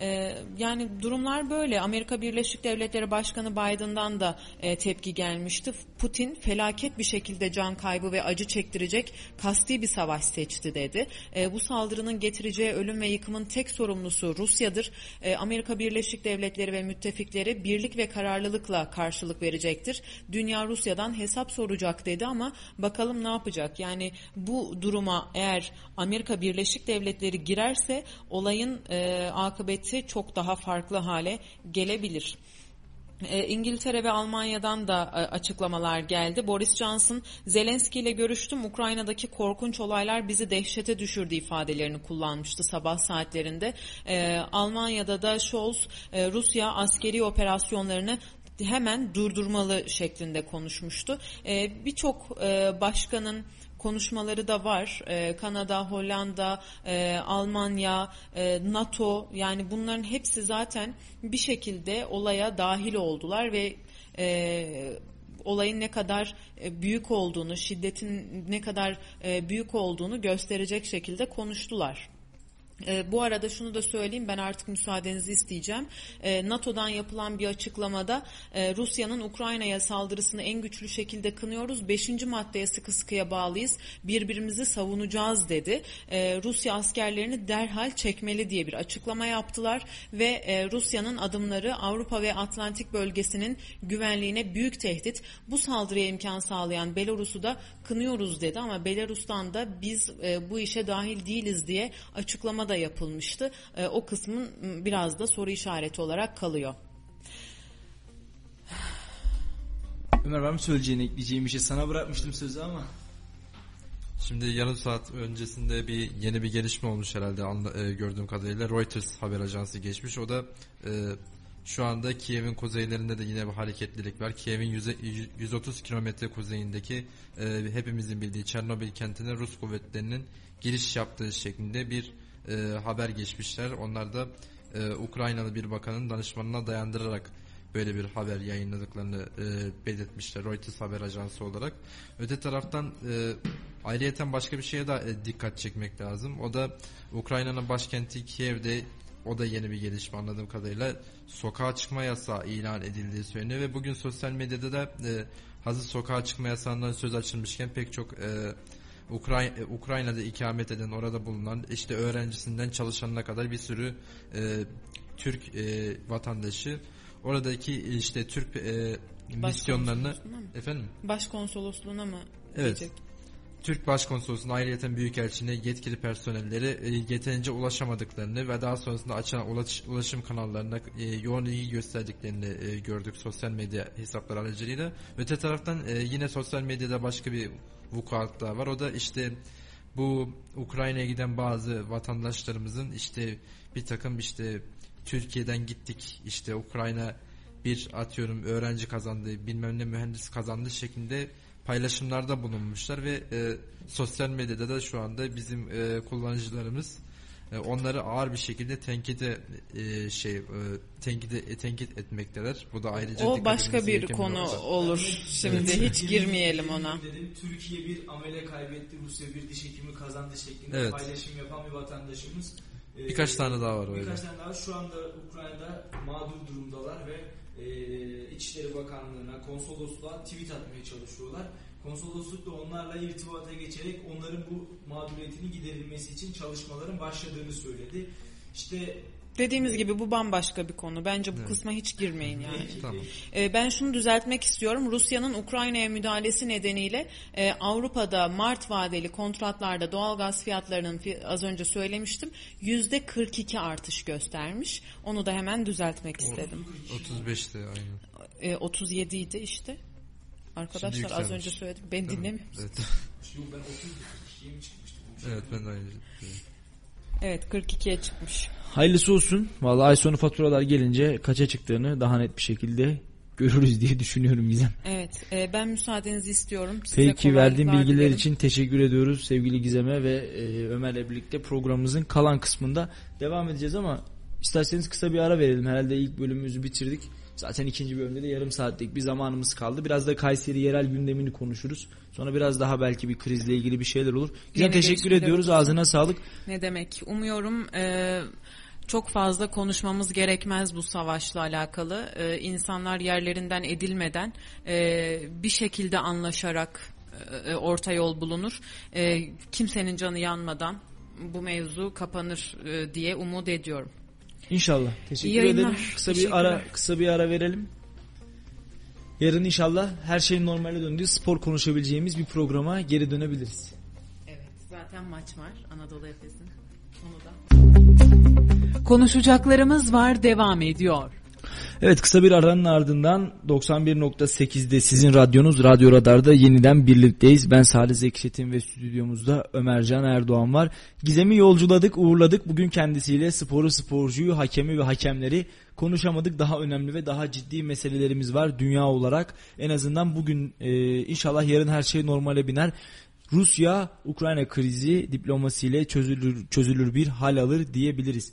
S3: Ee, yani durumlar böyle. Amerika Birleşik Devletleri Başkanı Biden'dan da e, tepki gelmişti. Putin felaket bir şekilde can kaybı ve acı çektirecek kasti bir savaş seçti dedi. E, bu saldırının getireceği ölüm ve yıkımın tek sorumlusu Rusya'dır. E, Amerika Birleşik Devletleri ve müttefikleri birlik ve kararlılıkla karşılık verecektir. Dünya Rusya'dan hesap soracak dedi ama bakalım ne yapacak? Yani bu duruma eğer Amerika Birleşik Devletleri girerse olayın e, akıbeti çok daha farklı hale gelebilir. E, İngiltere ve Almanya'dan da e, açıklamalar geldi. Boris Johnson, Zelenski ile görüştüm. Ukrayna'daki korkunç olaylar bizi dehşete düşürdü ifadelerini kullanmıştı sabah saatlerinde. E, Almanya'da da Scholz, Rusya askeri operasyonlarını hemen durdurmalı şeklinde konuşmuştu. Birçok başkanın konuşmaları da var. Ee, Kanada, Hollanda, e, Almanya, e, NATO yani bunların hepsi zaten bir şekilde olaya dahil oldular ve e, olayın ne kadar e, büyük olduğunu, şiddetin ne kadar e, büyük olduğunu gösterecek şekilde konuştular. E, bu arada şunu da söyleyeyim ben artık müsaadenizi isteyeceğim. E, NATO'dan yapılan bir açıklamada e, Rusya'nın Ukrayna'ya saldırısını en güçlü şekilde kınıyoruz. Beşinci maddeye sıkı sıkıya bağlıyız. Birbirimizi savunacağız dedi. E, Rusya askerlerini derhal çekmeli diye bir açıklama yaptılar ve e, Rusya'nın adımları Avrupa ve Atlantik bölgesinin güvenliğine büyük tehdit. Bu saldırıya imkan sağlayan Belarus'u da kınıyoruz dedi ama Belarus'tan da biz e, bu işe dahil değiliz diye açıklama da yapılmıştı. E, o kısmın m, biraz da soru işareti olarak kalıyor.
S2: Ömer var mı söyleyeceğini ekleyeceğim bir şey? Sana bırakmıştım sözü ama.
S4: Şimdi yarım saat öncesinde bir yeni bir gelişme olmuş herhalde anla, e, gördüğüm kadarıyla Reuters haber ajansı geçmiş. O da e, şu anda Kiev'in kuzeylerinde de yine bir hareketlilik var. Kiev'in 130 kilometre kuzeyindeki e, hepimizin bildiği Çernobil kentine Rus kuvvetlerinin giriş yaptığı şeklinde bir e, haber geçmişler. Onlar da e, Ukraynalı bir bakanın danışmanına dayandırarak böyle bir haber yayınladıklarını e, belirtmişler Reuters haber ajansı olarak. Öte taraftan e, ayrıyeten başka bir şeye de e, dikkat çekmek lazım. O da Ukrayna'nın başkenti Kiev'de o da yeni bir gelişme anladığım kadarıyla sokağa çıkma yasağı ilan edildiği söyleniyor ve bugün sosyal medyada da e, hazır sokağa çıkma yasağından söz açılmışken pek çok e, Ukray e, Ukrayna'da ikamet eden orada bulunan işte öğrencisinden çalışanına kadar bir sürü e, Türk e, vatandaşı oradaki işte Türk e, misyonlarını efendim
S3: başkonsolosluğuna mı
S4: evet
S3: diyecek?
S4: Türk Başkonsolosluğu'nun ayrıyeten Büyükelçiliğine yetkili personelleri e, yeterince ulaşamadıklarını ve daha sonrasında açılan ulaş, ulaşım kanallarına e, yoğun ilgi gösterdiklerini e, gördük sosyal medya hesapları aracılığıyla. Öte taraftan e, yine sosyal medyada başka bir vukuat daha var. O da işte bu Ukrayna'ya giden bazı vatandaşlarımızın işte bir takım işte Türkiye'den gittik işte Ukrayna bir atıyorum öğrenci kazandı bilmem ne mühendis kazandı şeklinde paylaşımlarda bulunmuşlar ve e, sosyal medyada da şu anda bizim e, kullanıcılarımız onları ağır bir şekilde tenkide e, şey e, tenkide e, tenkit etmekteler. Bu da ayrıca
S3: O başka bir konu
S4: nokta.
S3: olur. Şimdi
S2: Evet.
S3: hiç girmeyelim ona.
S2: Dedim, Türkiye bir amele kaybetti, Rusya bir diş hekimi kazandı şeklinde
S4: Evet.
S2: paylaşım yapan bir vatandaşımız. Ee,
S4: Birkaç tane daha var öyle.
S2: Birkaç tane daha şu anda Ukrayna'da mağdur durumdalar ve e, İçişleri Bakanlığı'na, konsolosluğa tweet atmaya çalışıyorlar. Konsolosluk da onlarla irtibata geçerek onların bu mağduriyetini giderilmesi için çalışmaların başladığını söyledi. İşte
S3: Dediğimiz gibi bu bambaşka bir konu. Bence bu
S4: Evet.
S3: kısma hiç girmeyin yani.
S4: Tamam.
S3: Ee, Ben şunu düzeltmek istiyorum. Rusya'nın Ukrayna'ya müdahalesi nedeniyle e, Avrupa'da Mart vadeli kontratlarda doğalgaz fiyatlarının fi- az önce söylemiştim yüzde 42 artış göstermiş. Onu da hemen düzeltmek istedim.
S4: 35'te aynen.
S3: E, 37 idi işte. Arkadaşlar az önce söyledim. Ben dinlemiyorum.
S4: Evet.
S2: Yok ben 30 kişiye mi çıkmıştım?
S4: evet ben de aynı.
S3: Evet 42'ye çıkmış.
S2: Hayırlısı olsun. Vallahi ay sonu faturalar gelince kaça çıktığını daha net bir şekilde görürüz diye düşünüyorum Gizem.
S3: Evet e, ben müsaadenizi istiyorum. Size
S2: Peki
S3: kolaylıklar
S2: bilgiler
S3: dilerim.
S2: için teşekkür ediyoruz sevgili Gizem'e ve e, Ömer'le birlikte programımızın kalan kısmında devam edeceğiz ama isterseniz kısa bir ara verelim. Herhalde ilk bölümümüzü bitirdik. Zaten ikinci bölümde de yarım saatlik bir zamanımız kaldı. Biraz da Kayseri yerel gündemini konuşuruz. Sonra biraz daha belki bir krizle ilgili bir şeyler olur. Gizem
S3: Yeni
S2: teşekkür ediyoruz.
S3: olursa.
S2: Ağzına sağlık.
S3: Ne demek? Umuyorum e, çok fazla konuşmamız gerekmez bu savaşla alakalı. E, insanlar yerlerinden edilmeden e, bir şekilde anlaşarak e, orta yol bulunur. E, kimsenin canı yanmadan bu mevzu kapanır e, diye umut ediyorum.
S2: İnşallah. Teşekkür
S3: İyi
S2: ederim. Kısa bir ara kısa bir ara verelim. Yarın inşallah her şeyin normale döndüğü spor konuşabileceğimiz bir programa geri dönebiliriz.
S3: Evet, zaten maç var Anadolu Efes'in. Onu da
S1: Konuşacaklarımız var devam ediyor.
S2: Evet kısa bir aranın ardından 91.8'de sizin radyonuz Radyo Radar'da yeniden birlikteyiz. Ben Salih Zeki Çetin ve stüdyomuzda Ömercan Erdoğan var. Gizem'i yolculadık, uğurladık. Bugün kendisiyle sporu, sporcuyu, hakemi ve hakemleri konuşamadık. Daha önemli ve daha ciddi meselelerimiz var dünya olarak. En azından bugün e, inşallah yarın her şey normale biner. Rusya Ukrayna krizi diplomasiyle çözülür çözülür bir hal alır diyebiliriz.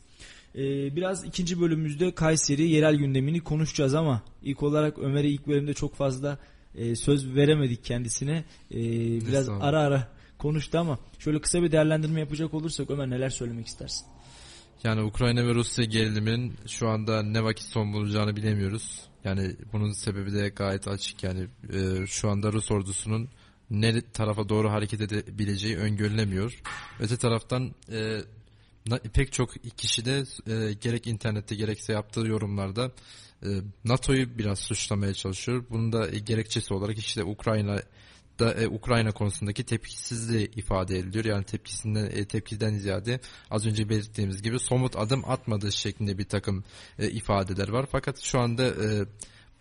S2: Ee, biraz ikinci bölümümüzde Kayseri yerel gündemini konuşacağız ama ilk olarak Ömer'e ilk bölümde çok fazla e, söz veremedik kendisine. Ee, biraz ara ara konuştu ama şöyle kısa bir değerlendirme yapacak olursak Ömer neler söylemek istersin?
S4: Yani Ukrayna ve Rusya geriliminin şu anda ne vakit son bulacağını bilemiyoruz. Yani bunun sebebi de gayet açık. Yani e, şu anda Rus ordusunun ne tarafa doğru hareket edebileceği öngörülemiyor. Öte taraftan e, pek çok kişi de e, gerek internette gerekse yaptığı yorumlarda e, NATO'yu biraz suçlamaya çalışıyor. Bunun da e, gerekçesi olarak işte Ukrayna da e, Ukrayna konusundaki tepkisizliği ifade ediliyor. Yani tepkisinden e, tepkiden ziyade az önce belirttiğimiz gibi somut adım atmadığı şeklinde bir takım e, ifadeler var. Fakat şu anda e,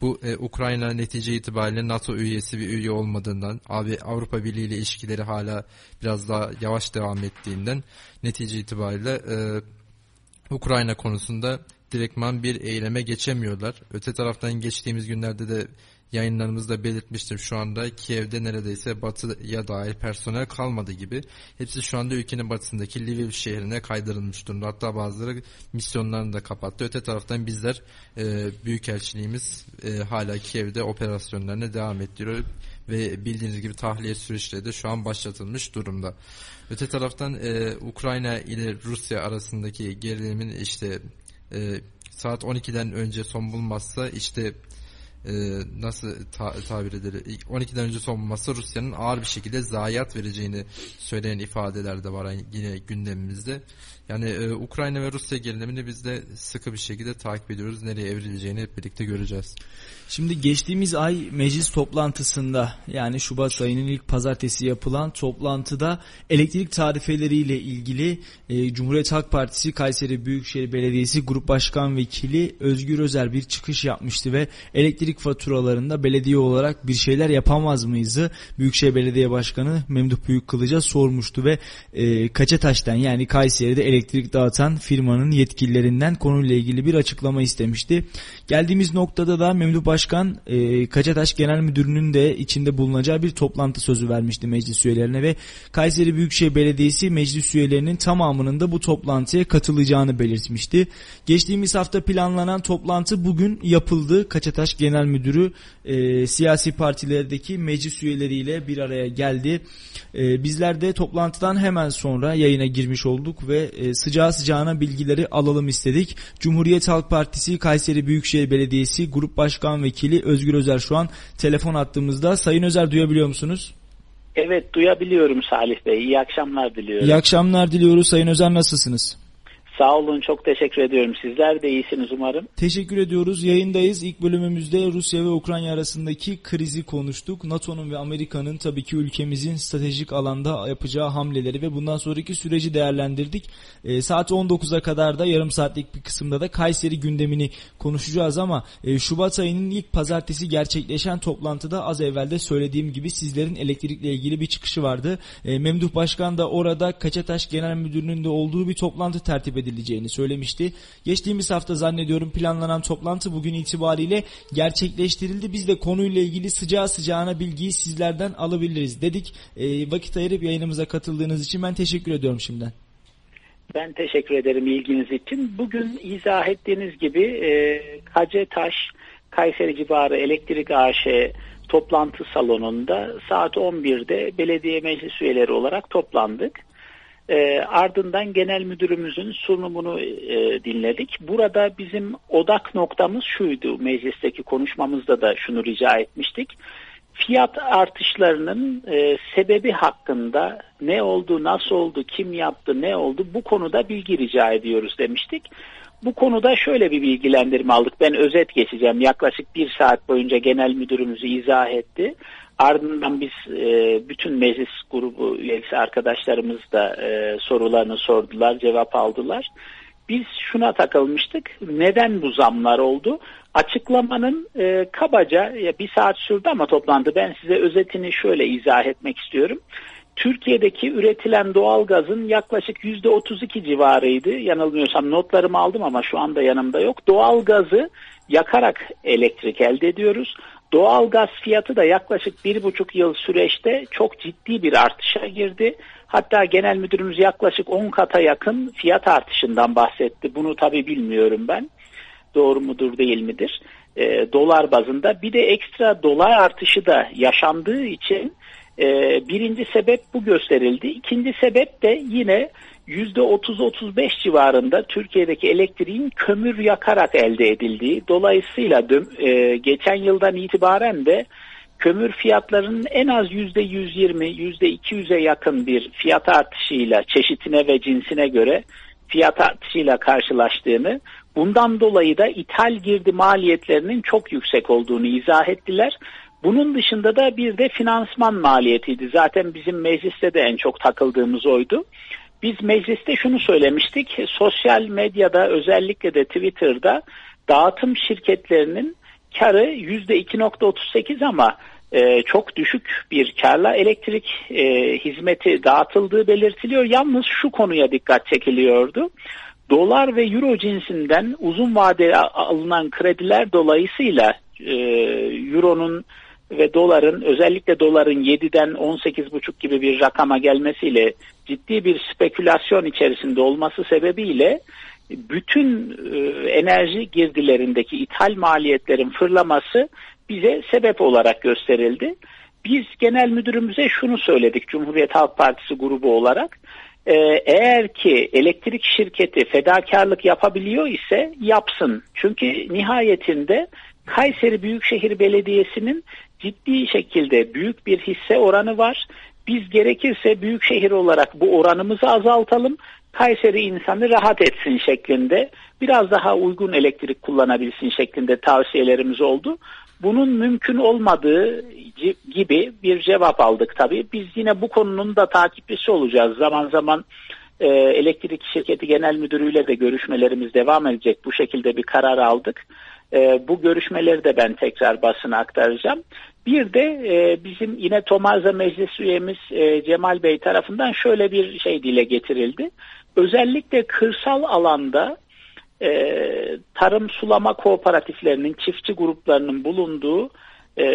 S4: bu e, Ukrayna netice itibariyle NATO üyesi bir üye olmadığından, abi Avrupa Birliği ile ilişkileri hala biraz daha yavaş devam ettiğinden netice itibariyle e, Ukrayna konusunda direktman bir eyleme geçemiyorlar. Öte taraftan geçtiğimiz günlerde de yayınlarımızda belirtmiştim. Şu anda Kiev'de neredeyse batıya dair personel kalmadı gibi. Hepsi şu anda ülkenin batısındaki Lviv şehrine kaydırılmış durumda. Hatta bazıları misyonlarını da kapattı. Öte taraftan bizler e, Büyükelçiliğimiz e, hala Kiev'de operasyonlarına devam ettiriyor ve bildiğiniz gibi tahliye süreçleri de şu an başlatılmış durumda. Öte taraftan e, Ukrayna ile Rusya arasındaki gerilimin işte e, saat 12'den önce son bulmazsa işte e, nasıl ta, tabir edilir 12'den önce son bulmazsa Rusya'nın ağır bir şekilde zayiat vereceğini söyleyen ifadeler de var yine gündemimizde. Yani e, Ukrayna ve Rusya gerilimini biz de sıkı bir şekilde takip ediyoruz. Nereye evrileceğini hep birlikte göreceğiz.
S2: Şimdi geçtiğimiz ay meclis toplantısında yani Şubat ayının ilk pazartesi yapılan toplantıda elektrik tarifeleriyle ilgili e, Cumhuriyet Halk Partisi Kayseri Büyükşehir Belediyesi Grup Başkan Vekili Özgür Özer bir çıkış yapmıştı ve elektrik faturalarında belediye olarak bir şeyler yapamaz mıyızı Büyükşehir Belediye Başkanı Memduh Büyükkılıç'a sormuştu ve e, Kaçataş'tan yani Kayseri'de elektrik dağıtan firmanın yetkililerinden konuyla ilgili bir açıklama istemişti. Geldiğimiz noktada da Memduh Başkan e, Kaçataş Genel Müdürü'nün de içinde bulunacağı bir toplantı sözü vermişti meclis üyelerine ve Kayseri Büyükşehir Belediyesi meclis üyelerinin tamamının da bu toplantıya katılacağını belirtmişti. Geçtiğimiz hafta planlanan toplantı bugün yapıldı. Kaçataş Genel Müdürü e, siyasi partilerdeki meclis üyeleriyle bir araya geldi. E, bizler de toplantıdan hemen sonra yayına girmiş olduk ve e, sıcağı sıcağına bilgileri alalım istedik. Cumhuriyet Halk Partisi Kayseri Büyükşehir Belediyesi Grup Başkan Vekili Özgür Özer şu an telefon attığımızda. Sayın Özer duyabiliyor musunuz?
S5: Evet duyabiliyorum Salih Bey. İyi akşamlar diliyorum.
S2: İyi akşamlar diliyoruz. Sayın Özer nasılsınız?
S5: Sağ olun çok teşekkür ediyorum. Sizler de iyisiniz umarım.
S2: Teşekkür ediyoruz. Yayındayız. İlk bölümümüzde Rusya ve Ukrayna arasındaki krizi konuştuk. NATO'nun ve Amerika'nın tabii ki ülkemizin stratejik alanda yapacağı hamleleri ve bundan sonraki süreci değerlendirdik. E, saat 19'a kadar da yarım saatlik bir kısımda da Kayseri gündemini konuşacağız ama e, Şubat ayının ilk pazartesi gerçekleşen toplantıda az evvel de söylediğim gibi sizlerin elektrikle ilgili bir çıkışı vardı. E, Memduh Başkan da orada Kaçataş Genel Müdürü'nün de olduğu bir toplantı tertip edildi edileceğini söylemişti. Geçtiğimiz hafta zannediyorum planlanan toplantı bugün itibariyle gerçekleştirildi. Biz de konuyla ilgili sıcağı sıcağına bilgiyi sizlerden alabiliriz dedik. E, vakit ayırıp yayınımıza katıldığınız için ben teşekkür ediyorum şimdiden.
S5: Ben teşekkür ederim ilginiz için. Bugün izah ettiğiniz gibi e, Kacetaş Kayseri civarı elektrik AŞ toplantı salonunda saat 11'de belediye meclis üyeleri olarak toplandık. E, ardından genel müdürümüzün sunumunu e, dinledik. Burada bizim odak noktamız şuydu meclisteki konuşmamızda da şunu rica etmiştik. Fiyat artışlarının e, sebebi hakkında ne oldu, nasıl oldu, kim yaptı, ne oldu bu konuda bilgi rica ediyoruz demiştik. Bu konuda şöyle bir bilgilendirme aldık. Ben özet geçeceğim. Yaklaşık bir saat boyunca genel müdürümüzü izah etti. Ardından biz e, bütün meclis grubu üyesi arkadaşlarımız da e, sorularını sordular, cevap aldılar. Biz şuna takılmıştık. Neden bu zamlar oldu? Açıklamanın e, kabaca ya bir saat sürdü ama toplantı. Ben size özetini şöyle izah etmek istiyorum. Türkiye'deki üretilen doğalgazın yaklaşık yüzde 32 civarıydı. Yanılmıyorsam notlarımı aldım ama şu anda yanımda yok. Doğalgazı yakarak elektrik elde ediyoruz. Doğal gaz fiyatı da yaklaşık bir buçuk yıl süreçte çok ciddi bir artışa girdi. Hatta genel müdürümüz yaklaşık 10 kata yakın fiyat artışından bahsetti. Bunu tabii bilmiyorum ben. Doğru mudur değil midir? E, dolar bazında. Bir de ekstra dolar artışı da yaşandığı için e, birinci sebep bu gösterildi. İkinci sebep de yine %30-35 civarında Türkiye'deki elektriğin kömür yakarak elde edildiği. Dolayısıyla e, geçen yıldan itibaren de kömür fiyatlarının en az %120, %200'e yakın bir fiyat artışıyla çeşitine ve cinsine göre fiyat artışıyla karşılaştığını, bundan dolayı da ithal girdi maliyetlerinin çok yüksek olduğunu izah ettiler. Bunun dışında da bir de finansman maliyetiydi. Zaten bizim mecliste de en çok takıldığımız oydu. Biz mecliste şunu söylemiştik. Sosyal medyada özellikle de Twitter'da dağıtım şirketlerinin karı %2.38 ama e, çok düşük bir karla elektrik e, hizmeti dağıtıldığı belirtiliyor. Yalnız şu konuya dikkat çekiliyordu. Dolar ve euro cinsinden uzun vadeli alınan krediler dolayısıyla e, euronun ve doların özellikle doların 7'den 18,5 gibi bir rakama gelmesiyle ciddi bir spekülasyon içerisinde olması sebebiyle bütün e, enerji girdilerindeki ithal maliyetlerin fırlaması bize sebep olarak gösterildi. Biz genel müdürümüze şunu söyledik Cumhuriyet Halk Partisi grubu olarak. Ee, eğer ki elektrik şirketi fedakarlık yapabiliyor ise yapsın. Çünkü nihayetinde Kayseri Büyükşehir Belediyesi'nin ciddi şekilde büyük bir hisse oranı var. Biz gerekirse büyükşehir olarak bu oranımızı azaltalım. Kayseri insanı rahat etsin şeklinde biraz daha uygun elektrik kullanabilsin şeklinde tavsiyelerimiz oldu. Bunun mümkün olmadığı gibi bir cevap aldık tabii. Biz yine bu konunun da takipçisi olacağız. Zaman zaman e, elektrik şirketi genel müdürüyle de görüşmelerimiz devam edecek. Bu şekilde bir karar aldık. E, bu görüşmeleri de ben tekrar basına aktaracağım. Bir de e, bizim yine Tomarza Meclis üyemiz e, Cemal Bey tarafından şöyle bir şey dile getirildi. Özellikle kırsal alanda e, tarım sulama kooperatiflerinin, çiftçi gruplarının bulunduğu e,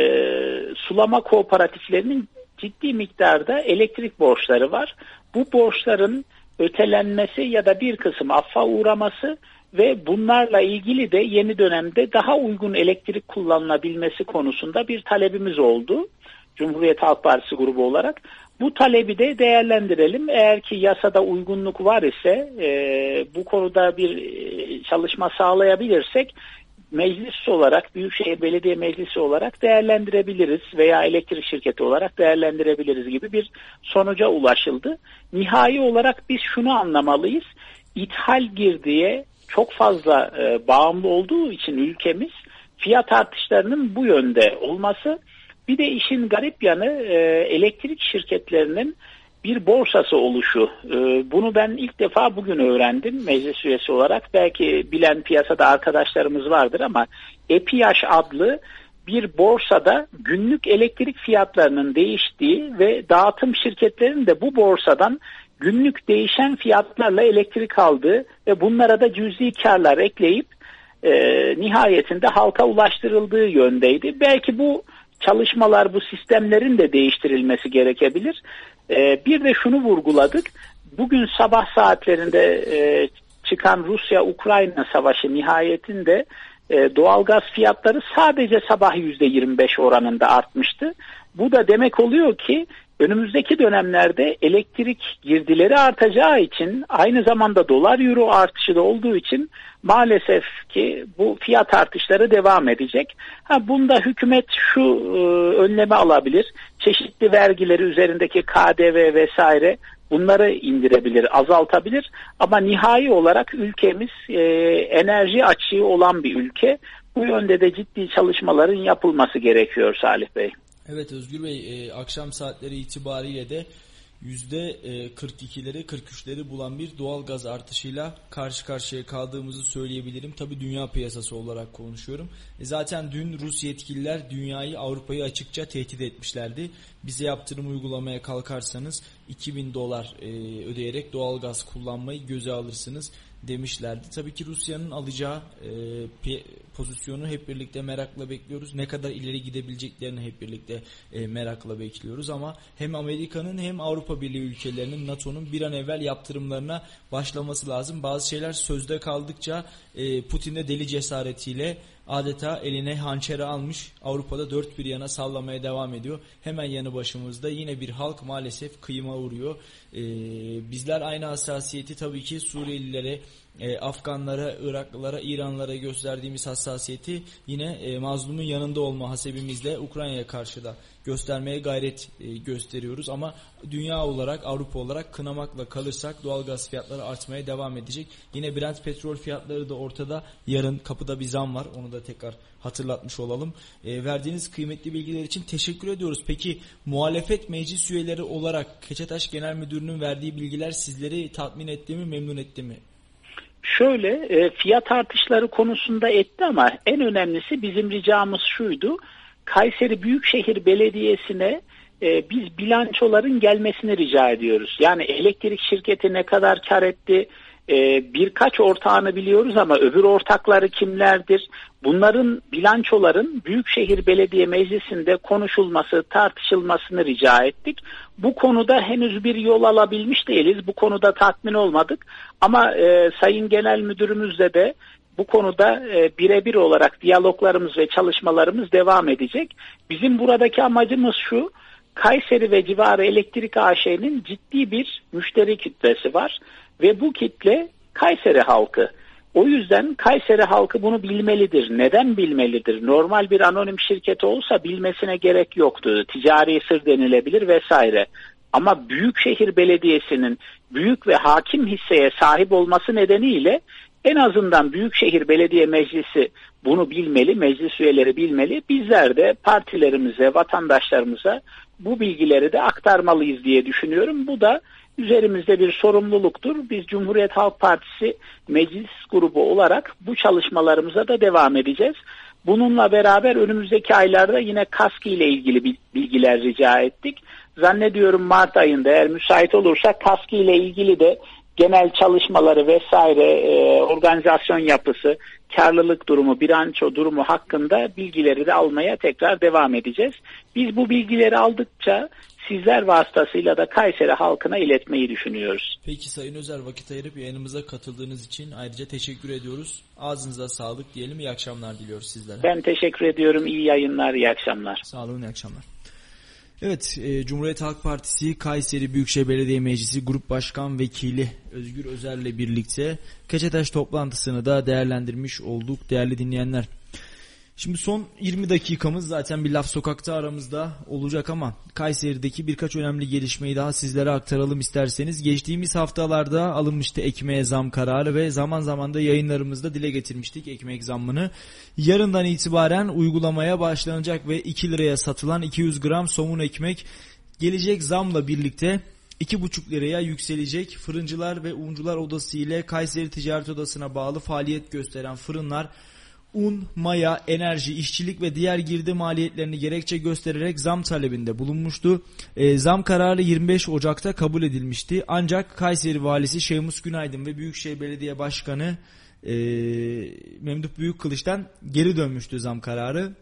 S5: sulama kooperatiflerinin ciddi miktarda elektrik borçları var. Bu borçların ötelenmesi ya da bir kısım affa uğraması ve bunlarla ilgili de yeni dönemde daha uygun elektrik kullanılabilmesi konusunda bir talebimiz oldu. Cumhuriyet Halk Partisi grubu olarak. Bu talebi de değerlendirelim. Eğer ki yasada uygunluk var ise e, bu konuda bir e, çalışma sağlayabilirsek meclis olarak Büyükşehir Belediye Meclisi olarak değerlendirebiliriz veya elektrik şirketi olarak değerlendirebiliriz gibi bir sonuca ulaşıldı. Nihai olarak biz şunu anlamalıyız. İthal girdiye çok fazla e, bağımlı olduğu için ülkemiz fiyat artışlarının bu yönde olması bir de işin garip yanı e, elektrik şirketlerinin bir borsası oluşu. E, bunu ben ilk defa bugün öğrendim meclis üyesi olarak. Belki bilen piyasada arkadaşlarımız vardır ama EPİAŞ adlı bir borsada günlük elektrik fiyatlarının değiştiği ve dağıtım şirketlerinin de bu borsadan günlük değişen fiyatlarla elektrik aldığı ve bunlara da cüzi karlar ekleyip e, nihayetinde halka ulaştırıldığı yöndeydi. Belki bu çalışmalar, bu sistemlerin de değiştirilmesi gerekebilir. E, bir de şunu vurguladık. Bugün sabah saatlerinde e, çıkan Rusya-Ukrayna savaşı nihayetinde e, doğalgaz fiyatları sadece sabah %25 oranında artmıştı. Bu da demek oluyor ki önümüzdeki dönemlerde elektrik girdileri artacağı için aynı zamanda dolar euro artışı da olduğu için maalesef ki bu fiyat artışları devam edecek. Ha bunda hükümet şu e, önleme alabilir. Çeşitli vergileri üzerindeki KDV vesaire bunları indirebilir, azaltabilir ama nihai olarak ülkemiz e, enerji açığı olan bir ülke. Bu yönde de ciddi çalışmaların yapılması gerekiyor Salih Bey.
S2: Evet Özgür Bey e, akşam saatleri itibariyle de %42'leri 43'leri bulan bir doğal gaz artışıyla karşı karşıya kaldığımızı söyleyebilirim. Tabi dünya piyasası olarak konuşuyorum. E zaten dün Rus yetkililer dünyayı Avrupa'yı açıkça tehdit etmişlerdi. Bize yaptırım uygulamaya kalkarsanız 2000 dolar e, ödeyerek doğal gaz kullanmayı göze alırsınız demişlerdi. Tabii ki Rusya'nın alacağı e, pozisyonu hep birlikte merakla bekliyoruz. Ne kadar ileri gidebileceklerini hep birlikte e, merakla bekliyoruz ama hem Amerika'nın hem Avrupa Birliği ülkelerinin NATO'nun bir an evvel yaptırımlarına başlaması lazım. Bazı şeyler sözde kaldıkça e, Putin de deli cesaretiyle adeta eline hançeri almış Avrupa'da dört bir yana sallamaya devam ediyor. Hemen yanı başımızda yine bir halk maalesef kıyıma uğruyor. Ee, bizler aynı hassasiyeti tabii ki Suriyelilere, e, Afganlara, Iraklılara, İranlara gösterdiğimiz hassasiyeti yine e, mazlumun yanında olma hasebimizle Ukrayna'ya karşı da göstermeye gayret e, gösteriyoruz. Ama dünya olarak, Avrupa olarak kınamakla kalırsak doğal gaz fiyatları artmaya devam edecek. Yine Brent petrol fiyatları da ortada. Yarın kapıda bir zam var. Onu da tekrar hatırlatmış olalım. E, verdiğiniz kıymetli bilgiler için teşekkür ediyoruz. Peki muhalefet meclis üyeleri olarak Keçetaş Genel Müdürü'nün verdiği bilgiler sizleri tatmin etti mi, memnun etti mi?
S5: Şöyle e, fiyat artışları konusunda etti ama en önemlisi bizim ricamız şuydu. Kayseri Büyükşehir Belediyesi'ne e, biz bilançoların gelmesini rica ediyoruz. Yani elektrik şirketi ne kadar kar etti, e, birkaç ortağını biliyoruz ama öbür ortakları kimlerdir? Bunların bilançoların Büyükşehir Belediye Meclisi'nde konuşulması, tartışılmasını rica ettik. Bu konuda henüz bir yol alabilmiş değiliz. Bu konuda tatmin olmadık. Ama e, Sayın Genel Müdürümüzle de bu konuda e, birebir olarak diyaloglarımız ve çalışmalarımız devam edecek. Bizim buradaki amacımız şu, Kayseri ve civarı elektrik AŞ'nin ciddi bir müşteri kitlesi var ve bu kitle Kayseri halkı. O yüzden Kayseri halkı bunu bilmelidir. Neden bilmelidir? Normal bir anonim şirket olsa bilmesine gerek yoktu. Ticari sır denilebilir vesaire. Ama Büyükşehir Belediyesi'nin büyük ve hakim hisseye sahip olması nedeniyle en azından Büyükşehir Belediye Meclisi bunu bilmeli, meclis üyeleri bilmeli. Bizler de partilerimize, vatandaşlarımıza bu bilgileri de aktarmalıyız diye düşünüyorum. Bu da üzerimizde bir sorumluluktur. Biz Cumhuriyet Halk Partisi meclis grubu olarak bu çalışmalarımıza da devam edeceğiz. Bununla beraber önümüzdeki aylarda yine KASK ile ilgili bilgiler rica ettik. Zannediyorum Mart ayında eğer müsait olursa KASK ile ilgili de genel çalışmaları vesaire e, organizasyon yapısı, karlılık durumu, bilanço durumu hakkında bilgileri de almaya tekrar devam edeceğiz. Biz bu bilgileri aldıkça sizler vasıtasıyla da Kayseri halkına iletmeyi düşünüyoruz.
S2: Peki Sayın Özer vakit ayırıp yayınımıza katıldığınız için ayrıca teşekkür ediyoruz. Ağzınıza sağlık diyelim. İyi akşamlar diliyoruz sizlere.
S5: Ben teşekkür ediyorum. İyi yayınlar, iyi akşamlar.
S2: Sağ olun, iyi akşamlar. Evet, e, Cumhuriyet Halk Partisi Kayseri Büyükşehir Belediye Meclisi Grup Başkan Vekili Özgür Özer'le birlikte Keçetaş toplantısını da değerlendirmiş olduk değerli dinleyenler. Şimdi son 20 dakikamız zaten bir laf sokakta aramızda olacak ama Kayseri'deki birkaç önemli gelişmeyi daha sizlere aktaralım isterseniz. Geçtiğimiz haftalarda alınmıştı ekmeğe zam kararı ve zaman zaman da yayınlarımızda dile getirmiştik ekmek zammını. Yarından itibaren uygulamaya başlanacak ve 2 liraya satılan 200 gram somun ekmek gelecek zamla birlikte 2,5 liraya yükselecek. Fırıncılar ve Uncular Odası ile Kayseri Ticaret Odası'na bağlı faaliyet gösteren fırınlar un, maya, enerji, işçilik ve diğer girdi maliyetlerini gerekçe göstererek zam talebinde bulunmuştu. E, zam kararı 25 Ocak'ta kabul edilmişti. Ancak Kayseri Valisi Şeymus Günaydın ve Büyükşehir Belediye Başkanı e, Memduh Büyükkılıç'tan geri dönmüştü zam kararı.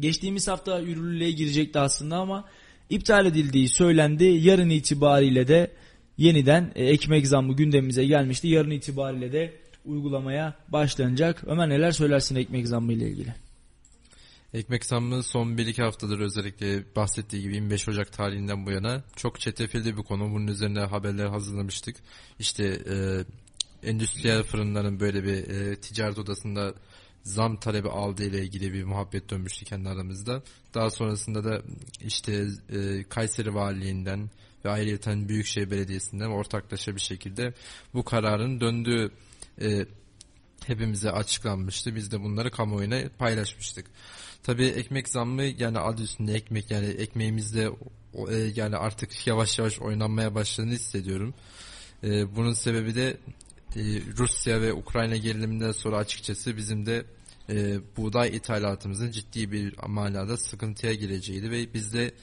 S2: Geçtiğimiz hafta yürürlüğe girecekti aslında ama iptal edildiği söylendi. Yarın itibariyle de yeniden e, ekmek zammı gündemimize gelmişti. Yarın itibariyle de uygulamaya başlanacak. Ömer neler söylersin ekmek zammı ile ilgili?
S4: Ekmek zammı son 1-2 haftadır özellikle bahsettiği gibi 25 Ocak tarihinden bu yana çok çetrefilli bir konu. Bunun üzerine haberler hazırlamıştık. İşte e, endüstriyel fırınların böyle bir e, ticaret odasında zam talebi aldığı ile ilgili bir muhabbet dönmüştü kendi aramızda. Daha sonrasında da işte e, Kayseri Valiliğinden ve ayrıca Büyükşehir Belediyesi'nden ortaklaşa bir şekilde bu kararın döndüğü e, hepimize açıklanmıştı. Biz de bunları kamuoyuna paylaşmıştık. Tabii ekmek zammı yani adı üstünde ekmek yani ekmeğimizde e, yani artık yavaş yavaş oynanmaya başladığını hissediyorum. E, bunun sebebi de e, Rusya ve Ukrayna geriliminden sonra açıkçası bizim de e, buğday ithalatımızın ciddi bir manada sıkıntıya gireceğiydi ve biz de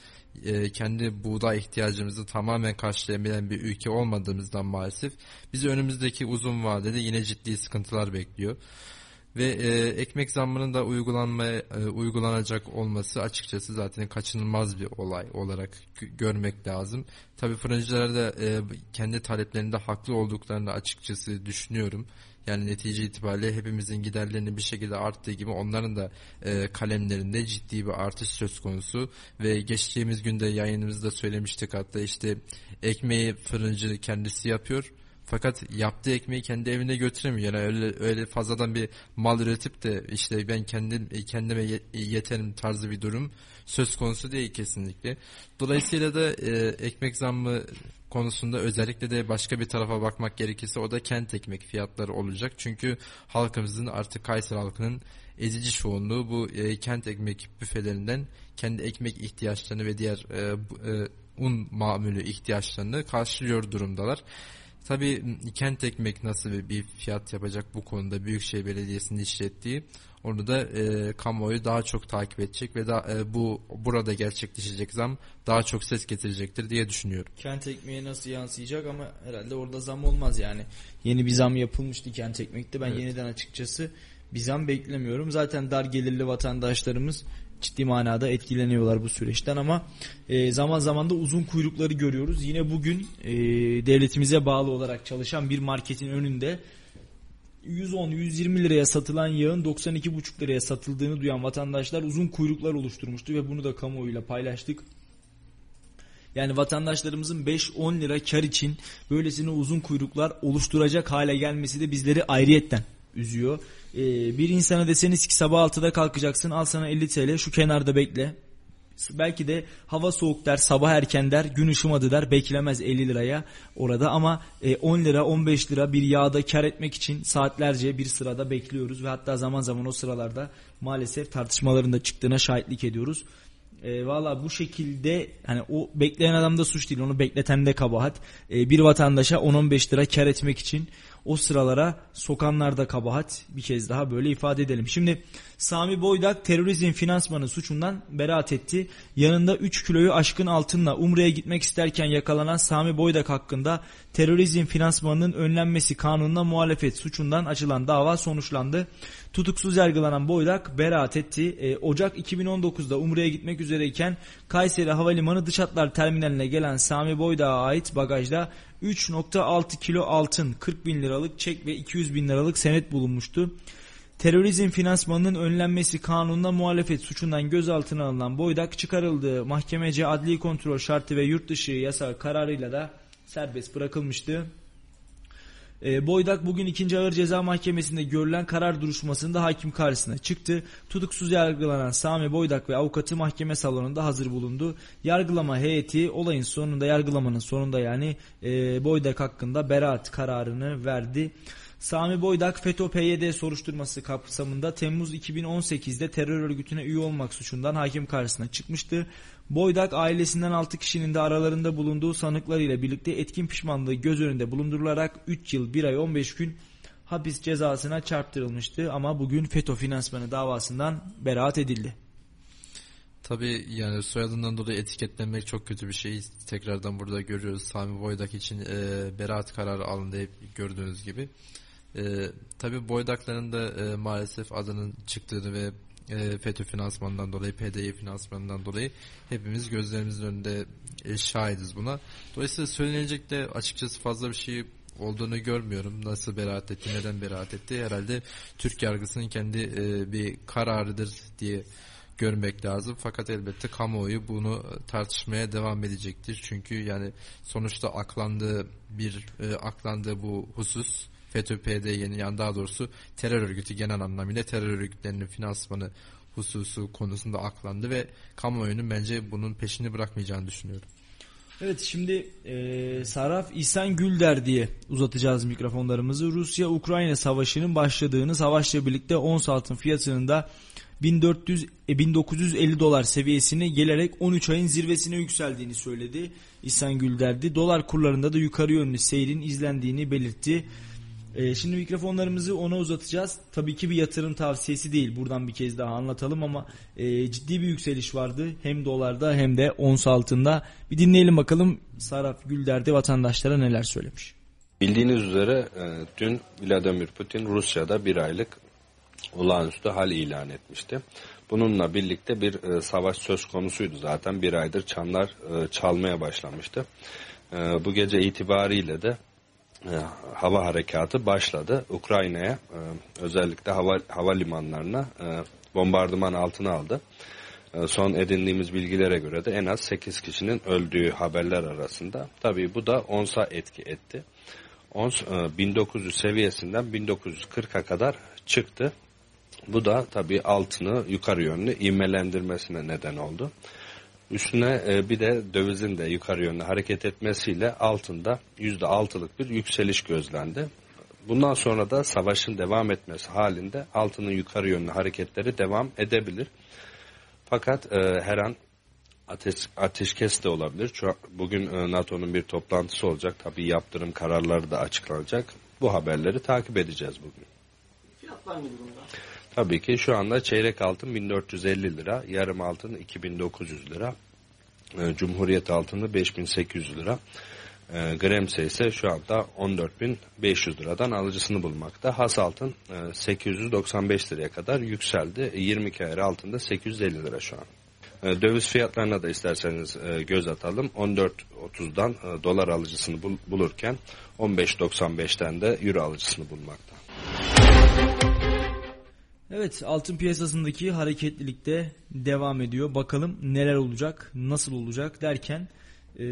S4: e, kendi buğday ihtiyacımızı tamamen karşılayabilen bir ülke olmadığımızdan maalesef bizi önümüzdeki uzun vadede yine ciddi sıkıntılar bekliyor. Ve e, ekmek zammının da uygulanmaya e, uygulanacak olması açıkçası zaten kaçınılmaz bir olay olarak görmek lazım. Tabii fırıncılar da e, kendi taleplerinde haklı olduklarını açıkçası düşünüyorum. Yani netice itibariyle hepimizin giderlerinin bir şekilde arttığı gibi onların da e, kalemlerinde ciddi bir artış söz konusu ve geçtiğimiz günde yayınımızda söylemiştik hatta işte ekmeği fırıncı kendisi yapıyor. Fakat yaptığı ekmeği kendi evine götüremiyor. Yani öyle öyle fazladan bir mal üretip de işte ben kendim kendime yeterim tarzı bir durum söz konusu değil kesinlikle. Dolayısıyla da e, ekmek zammı konusunda özellikle de başka bir tarafa bakmak gerekirse o da kent ekmek fiyatları olacak. Çünkü halkımızın artık Kayseri halkının ezici çoğunluğu bu e, kent ekmek büfelerinden kendi ekmek ihtiyaçlarını ve diğer e, e, un mamülü ihtiyaçlarını karşılıyor durumdalar. Tabii kent ekmek nasıl bir fiyat yapacak bu konuda Büyükşehir Belediyesi'nin işlettiği onu da e, kamuoyu daha çok takip edecek ve da, e, bu burada gerçekleşecek zam daha çok ses getirecektir diye düşünüyorum.
S2: Kent ekmeğe nasıl yansıyacak ama herhalde orada zam olmaz yani. Yeni bir zam yapılmıştı kent ekmekte. Ben
S4: Evet.
S2: yeniden açıkçası bir zam beklemiyorum. Zaten dar gelirli vatandaşlarımız ciddi manada etkileniyorlar bu süreçten ama e, zaman zaman da uzun kuyrukları görüyoruz. Yine bugün e, devletimize bağlı olarak çalışan bir marketin önünde 110-120 liraya satılan yağın 92,5 liraya satıldığını duyan vatandaşlar uzun kuyruklar oluşturmuştu ve bunu da kamuoyuyla paylaştık. Yani vatandaşlarımızın 5-10 lira kar için böylesine uzun kuyruklar oluşturacak hale gelmesi de bizleri ayrıyetten üzüyor. Ee, bir insana deseniz ki sabah 6'da kalkacaksın al sana 50 TL şu kenarda bekle. Belki de hava soğuk der, sabah erken der, gün ışımadı der, beklemez 50 liraya orada ama e, 10 lira 15 lira bir yağda kar etmek için saatlerce bir sırada bekliyoruz ve hatta zaman zaman o sıralarda maalesef tartışmaların da çıktığına şahitlik ediyoruz. E, Valla bu şekilde hani o bekleyen adam da suç değil onu bekleten de kabahat. E, bir vatandaşa 10-15 lira kar etmek için o sıralara sokanlar da kabahat bir kez daha böyle ifade edelim. Şimdi Sami Boydak terörizm finansmanı suçundan beraat etti. Yanında 3 kiloyu aşkın altınla Umre'ye gitmek isterken yakalanan Sami Boydak hakkında terörizm finansmanının önlenmesi kanununa muhalefet suçundan açılan dava sonuçlandı. Tutuksuz yargılanan Boydak beraat etti. E, Ocak 2019'da Umre'ye gitmek üzereyken Kayseri Havalimanı Dış Hatlar Terminaline gelen Sami Boydak'a ait bagajda 3.6 kilo altın, 40 bin liralık çek ve 200 bin liralık senet bulunmuştu. Terörizm finansmanının önlenmesi kanununa muhalefet suçundan gözaltına alınan Boydak çıkarıldığı mahkemece adli kontrol şartı ve yurt dışı yasa kararıyla da serbest bırakılmıştı. E, Boydak bugün 2. Ağır Ceza Mahkemesi'nde görülen karar duruşmasında hakim karşısına çıktı. Tutuksuz yargılanan Sami Boydak ve avukatı mahkeme salonunda hazır bulundu. Yargılama heyeti olayın sonunda yargılamanın sonunda yani e, Boydak hakkında beraat kararını verdi. Sami Boydak FETÖ-PYD soruşturması kapsamında Temmuz 2018'de terör örgütüne üye olmak suçundan hakim karşısına çıkmıştı. Boydak ailesinden 6 kişinin de aralarında bulunduğu sanıklarıyla birlikte etkin pişmanlığı göz önünde bulundurularak 3 yıl 1 ay 15 gün hapis cezasına çarptırılmıştı ama bugün FETÖ finansmanı davasından beraat edildi.
S4: Tabii yani soyadından dolayı etiketlenmek çok kötü bir şey. Tekrardan burada görüyoruz. Sami Boydak için e, beraat kararı alındı hep gördüğünüz gibi. E, tabii Boydakların da e, maalesef adının çıktığını ve e, FETÖ finansmanından dolayı, PDY finansmanından dolayı hepimiz gözlerimizin önünde e, şahidiz buna. Dolayısıyla söylenecek de açıkçası fazla bir şey olduğunu görmüyorum. Nasıl beraat etti, neden beraat etti? Herhalde Türk yargısının kendi e, bir kararıdır diye görmek lazım. Fakat elbette kamuoyu bunu tartışmaya devam edecektir. Çünkü yani sonuçta aklandığı bir e, aklandığı bu husus FETÖ PDY'nin yani daha doğrusu terör örgütü genel anlamıyla terör örgütlerinin finansmanı hususu konusunda aklandı ve kamuoyunun bence bunun peşini bırakmayacağını düşünüyorum.
S2: Evet şimdi e, Saraf İhsan Gülder diye uzatacağız mikrofonlarımızı. Rusya-Ukrayna savaşının başladığını savaşla birlikte ons altın fiyatının da 1400 e, 1950 dolar seviyesine gelerek 13 ayın zirvesine yükseldiğini söyledi. İhsan Gülder'di. Dolar kurlarında da yukarı yönlü seyrin izlendiğini belirtti. E, şimdi mikrofonlarımızı ona uzatacağız. Tabii ki bir yatırım tavsiyesi değil. Buradan bir kez daha anlatalım ama e, ciddi bir yükseliş vardı. Hem dolarda hem de ons altında. Bir dinleyelim bakalım Saraf Gülder'de vatandaşlara neler söylemiş.
S6: Bildiğiniz üzere e, dün Vladimir Putin Rusya'da bir aylık olağanüstü hal ilan etmişti. Bununla birlikte bir e, savaş söz konusuydu zaten. Bir aydır çanlar e, çalmaya başlamıştı. Bu gece itibariyle de hava harekatı başladı. Ukrayna'ya e, özellikle hava havalimanlarına e, bombardıman altına aldı. E, son edindiğimiz bilgilere göre de en az 8 kişinin öldüğü haberler arasında. Tabii bu da ONS'a etki etti. ONS e, 1900 seviyesinden 1940'a kadar çıktı. Bu da tabii altını yukarı yönlü ivmelendirmesine neden oldu. Üstüne e, bir de dövizin de yukarı yönlü hareket etmesiyle altında %6'lık bir yükseliş gözlendi. Bundan sonra da savaşın devam etmesi halinde altının yukarı yönlü hareketleri devam edebilir. Fakat e, her an ateş, ateşkes de olabilir. Şu, bugün e, NATO'nun bir toplantısı olacak. Tabii yaptırım kararları da açıklanacak. Bu haberleri takip edeceğiz bugün.
S2: Fiyatlar ne durumda?
S6: Tabii ki şu anda çeyrek altın 1450 lira, yarım altın 2900 lira, e, Cumhuriyet altını 5800 lira. E, Gremse ise şu anda 14.500 liradan alıcısını bulmakta. Has altın e, 895 liraya kadar yükseldi. 22 ayar altında 850 lira şu an. E, Döviz fiyatlarına da isterseniz e, göz atalım. 14.30'dan e, dolar alıcısını bul- bulurken 15.95'ten de euro alıcısını bulmakta.
S2: Evet altın piyasasındaki hareketlilikte devam ediyor. Bakalım neler olacak, nasıl olacak derken e,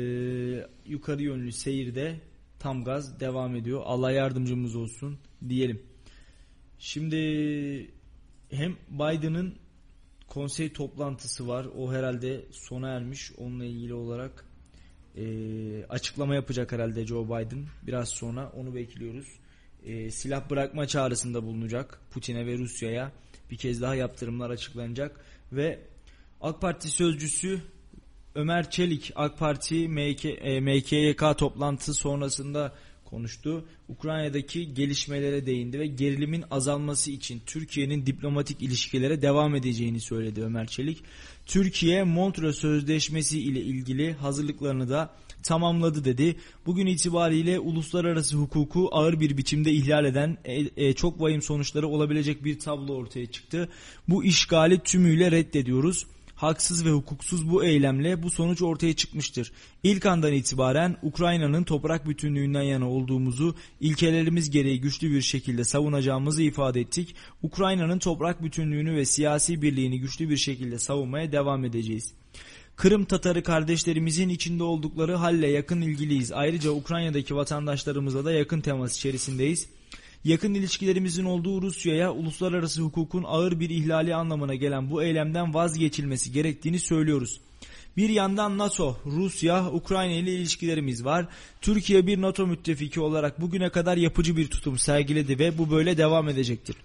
S2: yukarı yönlü seyirde tam gaz devam ediyor. Allah yardımcımız olsun diyelim. Şimdi hem Biden'ın konsey toplantısı var. O herhalde sona ermiş. Onunla ilgili olarak e, açıklama yapacak herhalde Joe Biden. Biraz sonra onu bekliyoruz. E, silah bırakma çağrısında bulunacak Putin'e ve Rusya'ya. Bir kez daha yaptırımlar açıklanacak ve AK Parti sözcüsü Ömer Çelik AK Parti MK, e, MKYK toplantısı sonrasında konuştu. Ukrayna'daki gelişmelere değindi ve gerilimin azalması için Türkiye'nin diplomatik ilişkilere devam edeceğini söyledi Ömer Çelik. Türkiye Montreux Sözleşmesi ile ilgili hazırlıklarını da tamamladı dedi. Bugün itibariyle uluslararası hukuku ağır bir biçimde ihlal eden e, e, çok vahim sonuçları olabilecek bir tablo ortaya çıktı. Bu işgali tümüyle reddediyoruz haksız ve hukuksuz bu eylemle bu sonuç ortaya çıkmıştır. İlk andan itibaren Ukrayna'nın toprak bütünlüğünden yana olduğumuzu ilkelerimiz gereği güçlü bir şekilde savunacağımızı ifade ettik. Ukrayna'nın toprak bütünlüğünü ve siyasi birliğini güçlü bir şekilde savunmaya devam edeceğiz. Kırım Tatarı kardeşlerimizin içinde oldukları halle yakın ilgiliyiz. Ayrıca Ukrayna'daki vatandaşlarımızla da yakın temas içerisindeyiz. Yakın ilişkilerimizin olduğu Rusya'ya uluslararası hukukun ağır bir ihlali anlamına gelen bu eylemden vazgeçilmesi gerektiğini söylüyoruz. Bir yandan NATO, Rusya, Ukrayna ile ilişkilerimiz var. Türkiye bir NATO müttefiki olarak bugüne kadar yapıcı bir tutum sergiledi ve bu böyle devam edecektir.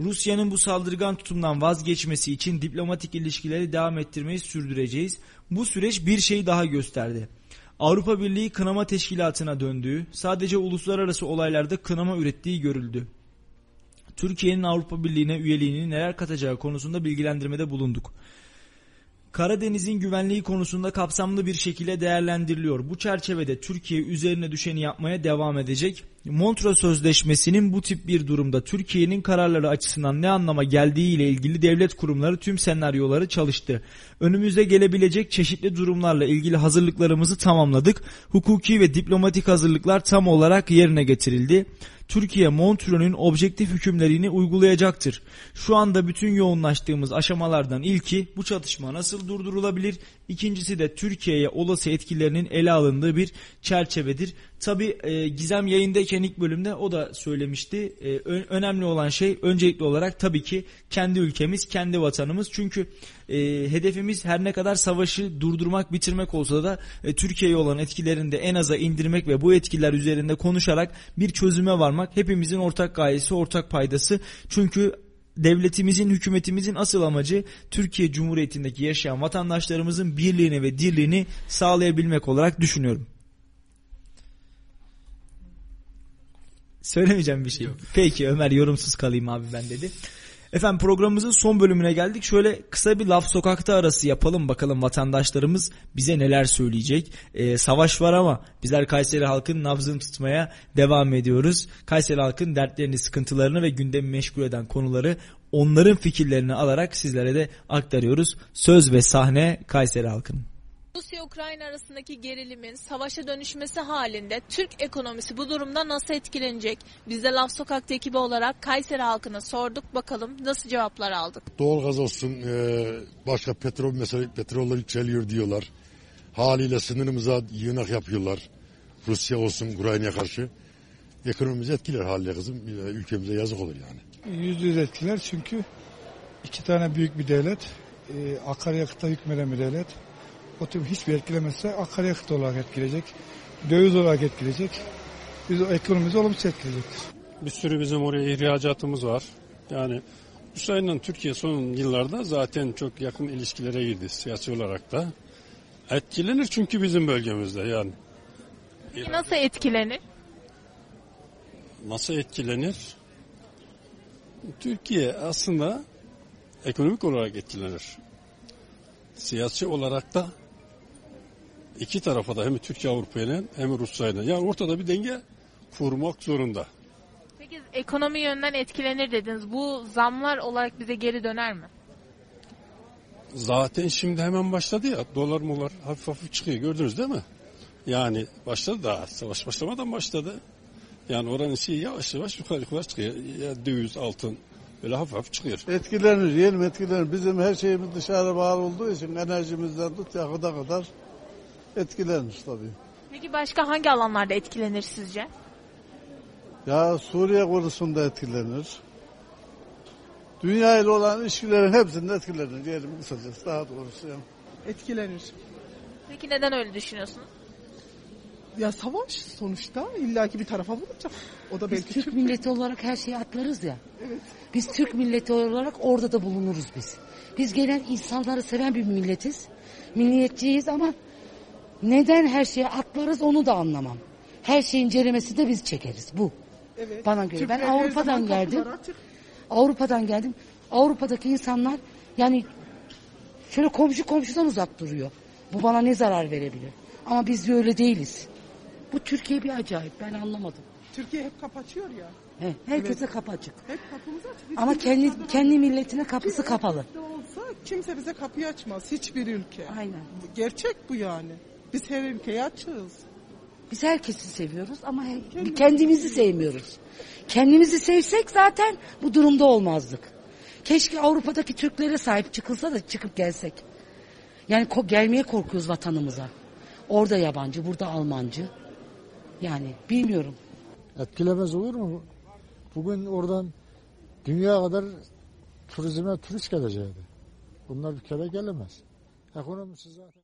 S2: Rusya'nın bu saldırgan tutumdan vazgeçmesi için diplomatik ilişkileri devam ettirmeyi sürdüreceğiz. Bu süreç bir şey daha gösterdi. Avrupa Birliği kınama teşkilatına döndüğü, sadece uluslararası olaylarda kınama ürettiği görüldü. Türkiye'nin Avrupa Birliği'ne üyeliğini neler katacağı konusunda bilgilendirmede bulunduk. Karadeniz'in güvenliği konusunda kapsamlı bir şekilde değerlendiriliyor. Bu çerçevede Türkiye üzerine düşeni yapmaya devam edecek. Montreux Sözleşmesi'nin bu tip bir durumda Türkiye'nin kararları açısından ne anlama geldiği ile ilgili devlet kurumları tüm senaryoları çalıştı. Önümüzde gelebilecek çeşitli durumlarla ilgili hazırlıklarımızı tamamladık. Hukuki ve diplomatik hazırlıklar tam olarak yerine getirildi. Türkiye Montreux'ün objektif hükümlerini uygulayacaktır. Şu anda bütün yoğunlaştığımız aşamalardan ilki bu çatışma nasıl durdurulabilir? İkincisi de Türkiye'ye olası etkilerinin ele alındığı bir çerçevedir. Tabi e, Gizem yayındayken ilk bölümde o da söylemişti. E, ö- önemli olan şey öncelikli olarak tabii ki kendi ülkemiz, kendi vatanımız. Çünkü e, hedefimiz her ne kadar savaşı durdurmak, bitirmek olsa da e, Türkiye'ye olan etkilerini de en aza indirmek ve bu etkiler üzerinde konuşarak bir çözüme varmak hepimizin ortak gayesi, ortak paydası. Çünkü devletimizin, hükümetimizin asıl amacı Türkiye Cumhuriyeti'ndeki yaşayan vatandaşlarımızın birliğini ve dirliğini sağlayabilmek olarak düşünüyorum. Söylemeyeceğim bir şey. Peki Ömer yorumsuz kalayım abi ben dedi. Efendim programımızın son bölümüne geldik. Şöyle kısa bir laf sokakta arası yapalım bakalım vatandaşlarımız bize neler söyleyecek. Ee, savaş var ama bizler Kayseri halkın nabzını tutmaya devam ediyoruz. Kayseri halkın dertlerini, sıkıntılarını ve gündemi meşgul eden konuları onların fikirlerini alarak sizlere de aktarıyoruz. Söz ve sahne Kayseri halkının.
S7: Rusya-Ukrayna arasındaki gerilimin savaşa dönüşmesi halinde Türk ekonomisi bu durumda nasıl etkilenecek? Biz de Laf Sokak'ta ekibi olarak Kayseri halkına sorduk. Bakalım nasıl cevaplar aldık?
S8: Doğalgaz olsun, e, başka petrol mesela petroller yükseliyor diyorlar. Haliyle sınırımıza yığınak yapıyorlar. Rusya olsun Ukrayna'ya karşı. Ekonomimizi etkiler haliyle kızım. E, Ülkemize yazık olur yani.
S9: Yüzde yüz etkiler çünkü iki tane büyük bir devlet, e, akaryakıta hükmeden bir devlet. O tüm hiçbir etkilemezse akaryakıt olarak etkileyecek, döviz olarak etkileyecek. Biz o ekonomimizi olumsuz etkileyecek.
S10: Bir sürü bizim oraya ihracatımız var. Yani Ukrayna Türkiye son yıllarda zaten çok yakın ilişkilere girdi siyasi olarak da. Etkilenir çünkü bizim bölgemizde yani.
S7: Peki nasıl etkilenir?
S10: Nasıl etkilenir? Türkiye aslında ekonomik olarak etkilenir. Siyasi olarak da iki tarafa da hem Türkiye Avrupa'yla hem Rusya'yla. Yani ortada bir denge kurmak zorunda.
S7: Peki ekonomi yönden etkilenir dediniz. Bu zamlar olarak bize geri döner mi?
S10: Zaten şimdi hemen başladı ya. Dolar molar hafif hafif çıkıyor. Gördünüz değil mi? Yani başladı daha. Savaş başlamadan başladı. Yani oranın şeyi yavaş yavaş yukarı yukarı çıkıyor. Ya döviz, altın böyle hafif hafif çıkıyor.
S11: Etkilenir, yeğenim etkilenir. Bizim her şeyimiz dışarı bağlı olduğu için enerjimizden tut yakıta kadar etkilenir tabii.
S7: Peki başka hangi alanlarda etkilenir sizce?
S11: Ya Suriye konusunda etkilenir. Dünya ile olan ilişkilerin hepsinde etkilenir diyelim kısacası daha doğrusu. Yani.
S12: etkilenir.
S7: Peki neden öyle düşünüyorsunuz?
S12: Ya savaş sonuçta illaki bir tarafa vuracak. O da
S13: Biz
S12: belki
S13: Türk milleti olarak her şeyi atlarız ya. Biz Türk milleti olarak orada da bulunuruz biz. Biz gelen insanları seven bir milletiz. Milliyetçiyiz ama neden her şeye atlarız onu da anlamam. Her şeyin ceremesi de biz çekeriz. Bu.
S12: Evet.
S13: Bana göre.
S12: Türkler
S13: Ben Avrupa'dan geldim. Avrupa'dan geldim. Avrupa'daki insanlar yani şöyle komşu komşudan uzak duruyor. Bu bana ne zarar verebilir? Ama biz öyle değiliz. Bu Türkiye bir acayip. Ben anlamadım.
S12: Türkiye hep kapı açıyor ya.
S13: He, herkese kapı açık.
S12: Hep kapımız açık. Biz
S13: Ama kendi kendi milletine kapısı kapalı.
S12: Ne olsa kimse bize kapıyı açmaz. Hiçbir ülke.
S13: Aynen.
S12: Gerçek bu yani. Biz her ülkeye açığız.
S13: Biz herkesi seviyoruz ama he- kendimizi sevmiyoruz. Kendimizi sevsek zaten bu durumda olmazdık. Keşke Avrupa'daki Türklere sahip çıkılsa da çıkıp gelsek. Yani ko- gelmeye korkuyoruz vatanımıza. Orada yabancı, burada Almancı. Yani bilmiyorum.
S14: Etkilemez olur mu? Bugün oradan dünya kadar turizme turist geleceğiydi. Bunlar bir kere gelemez. Ekonomisi zaten.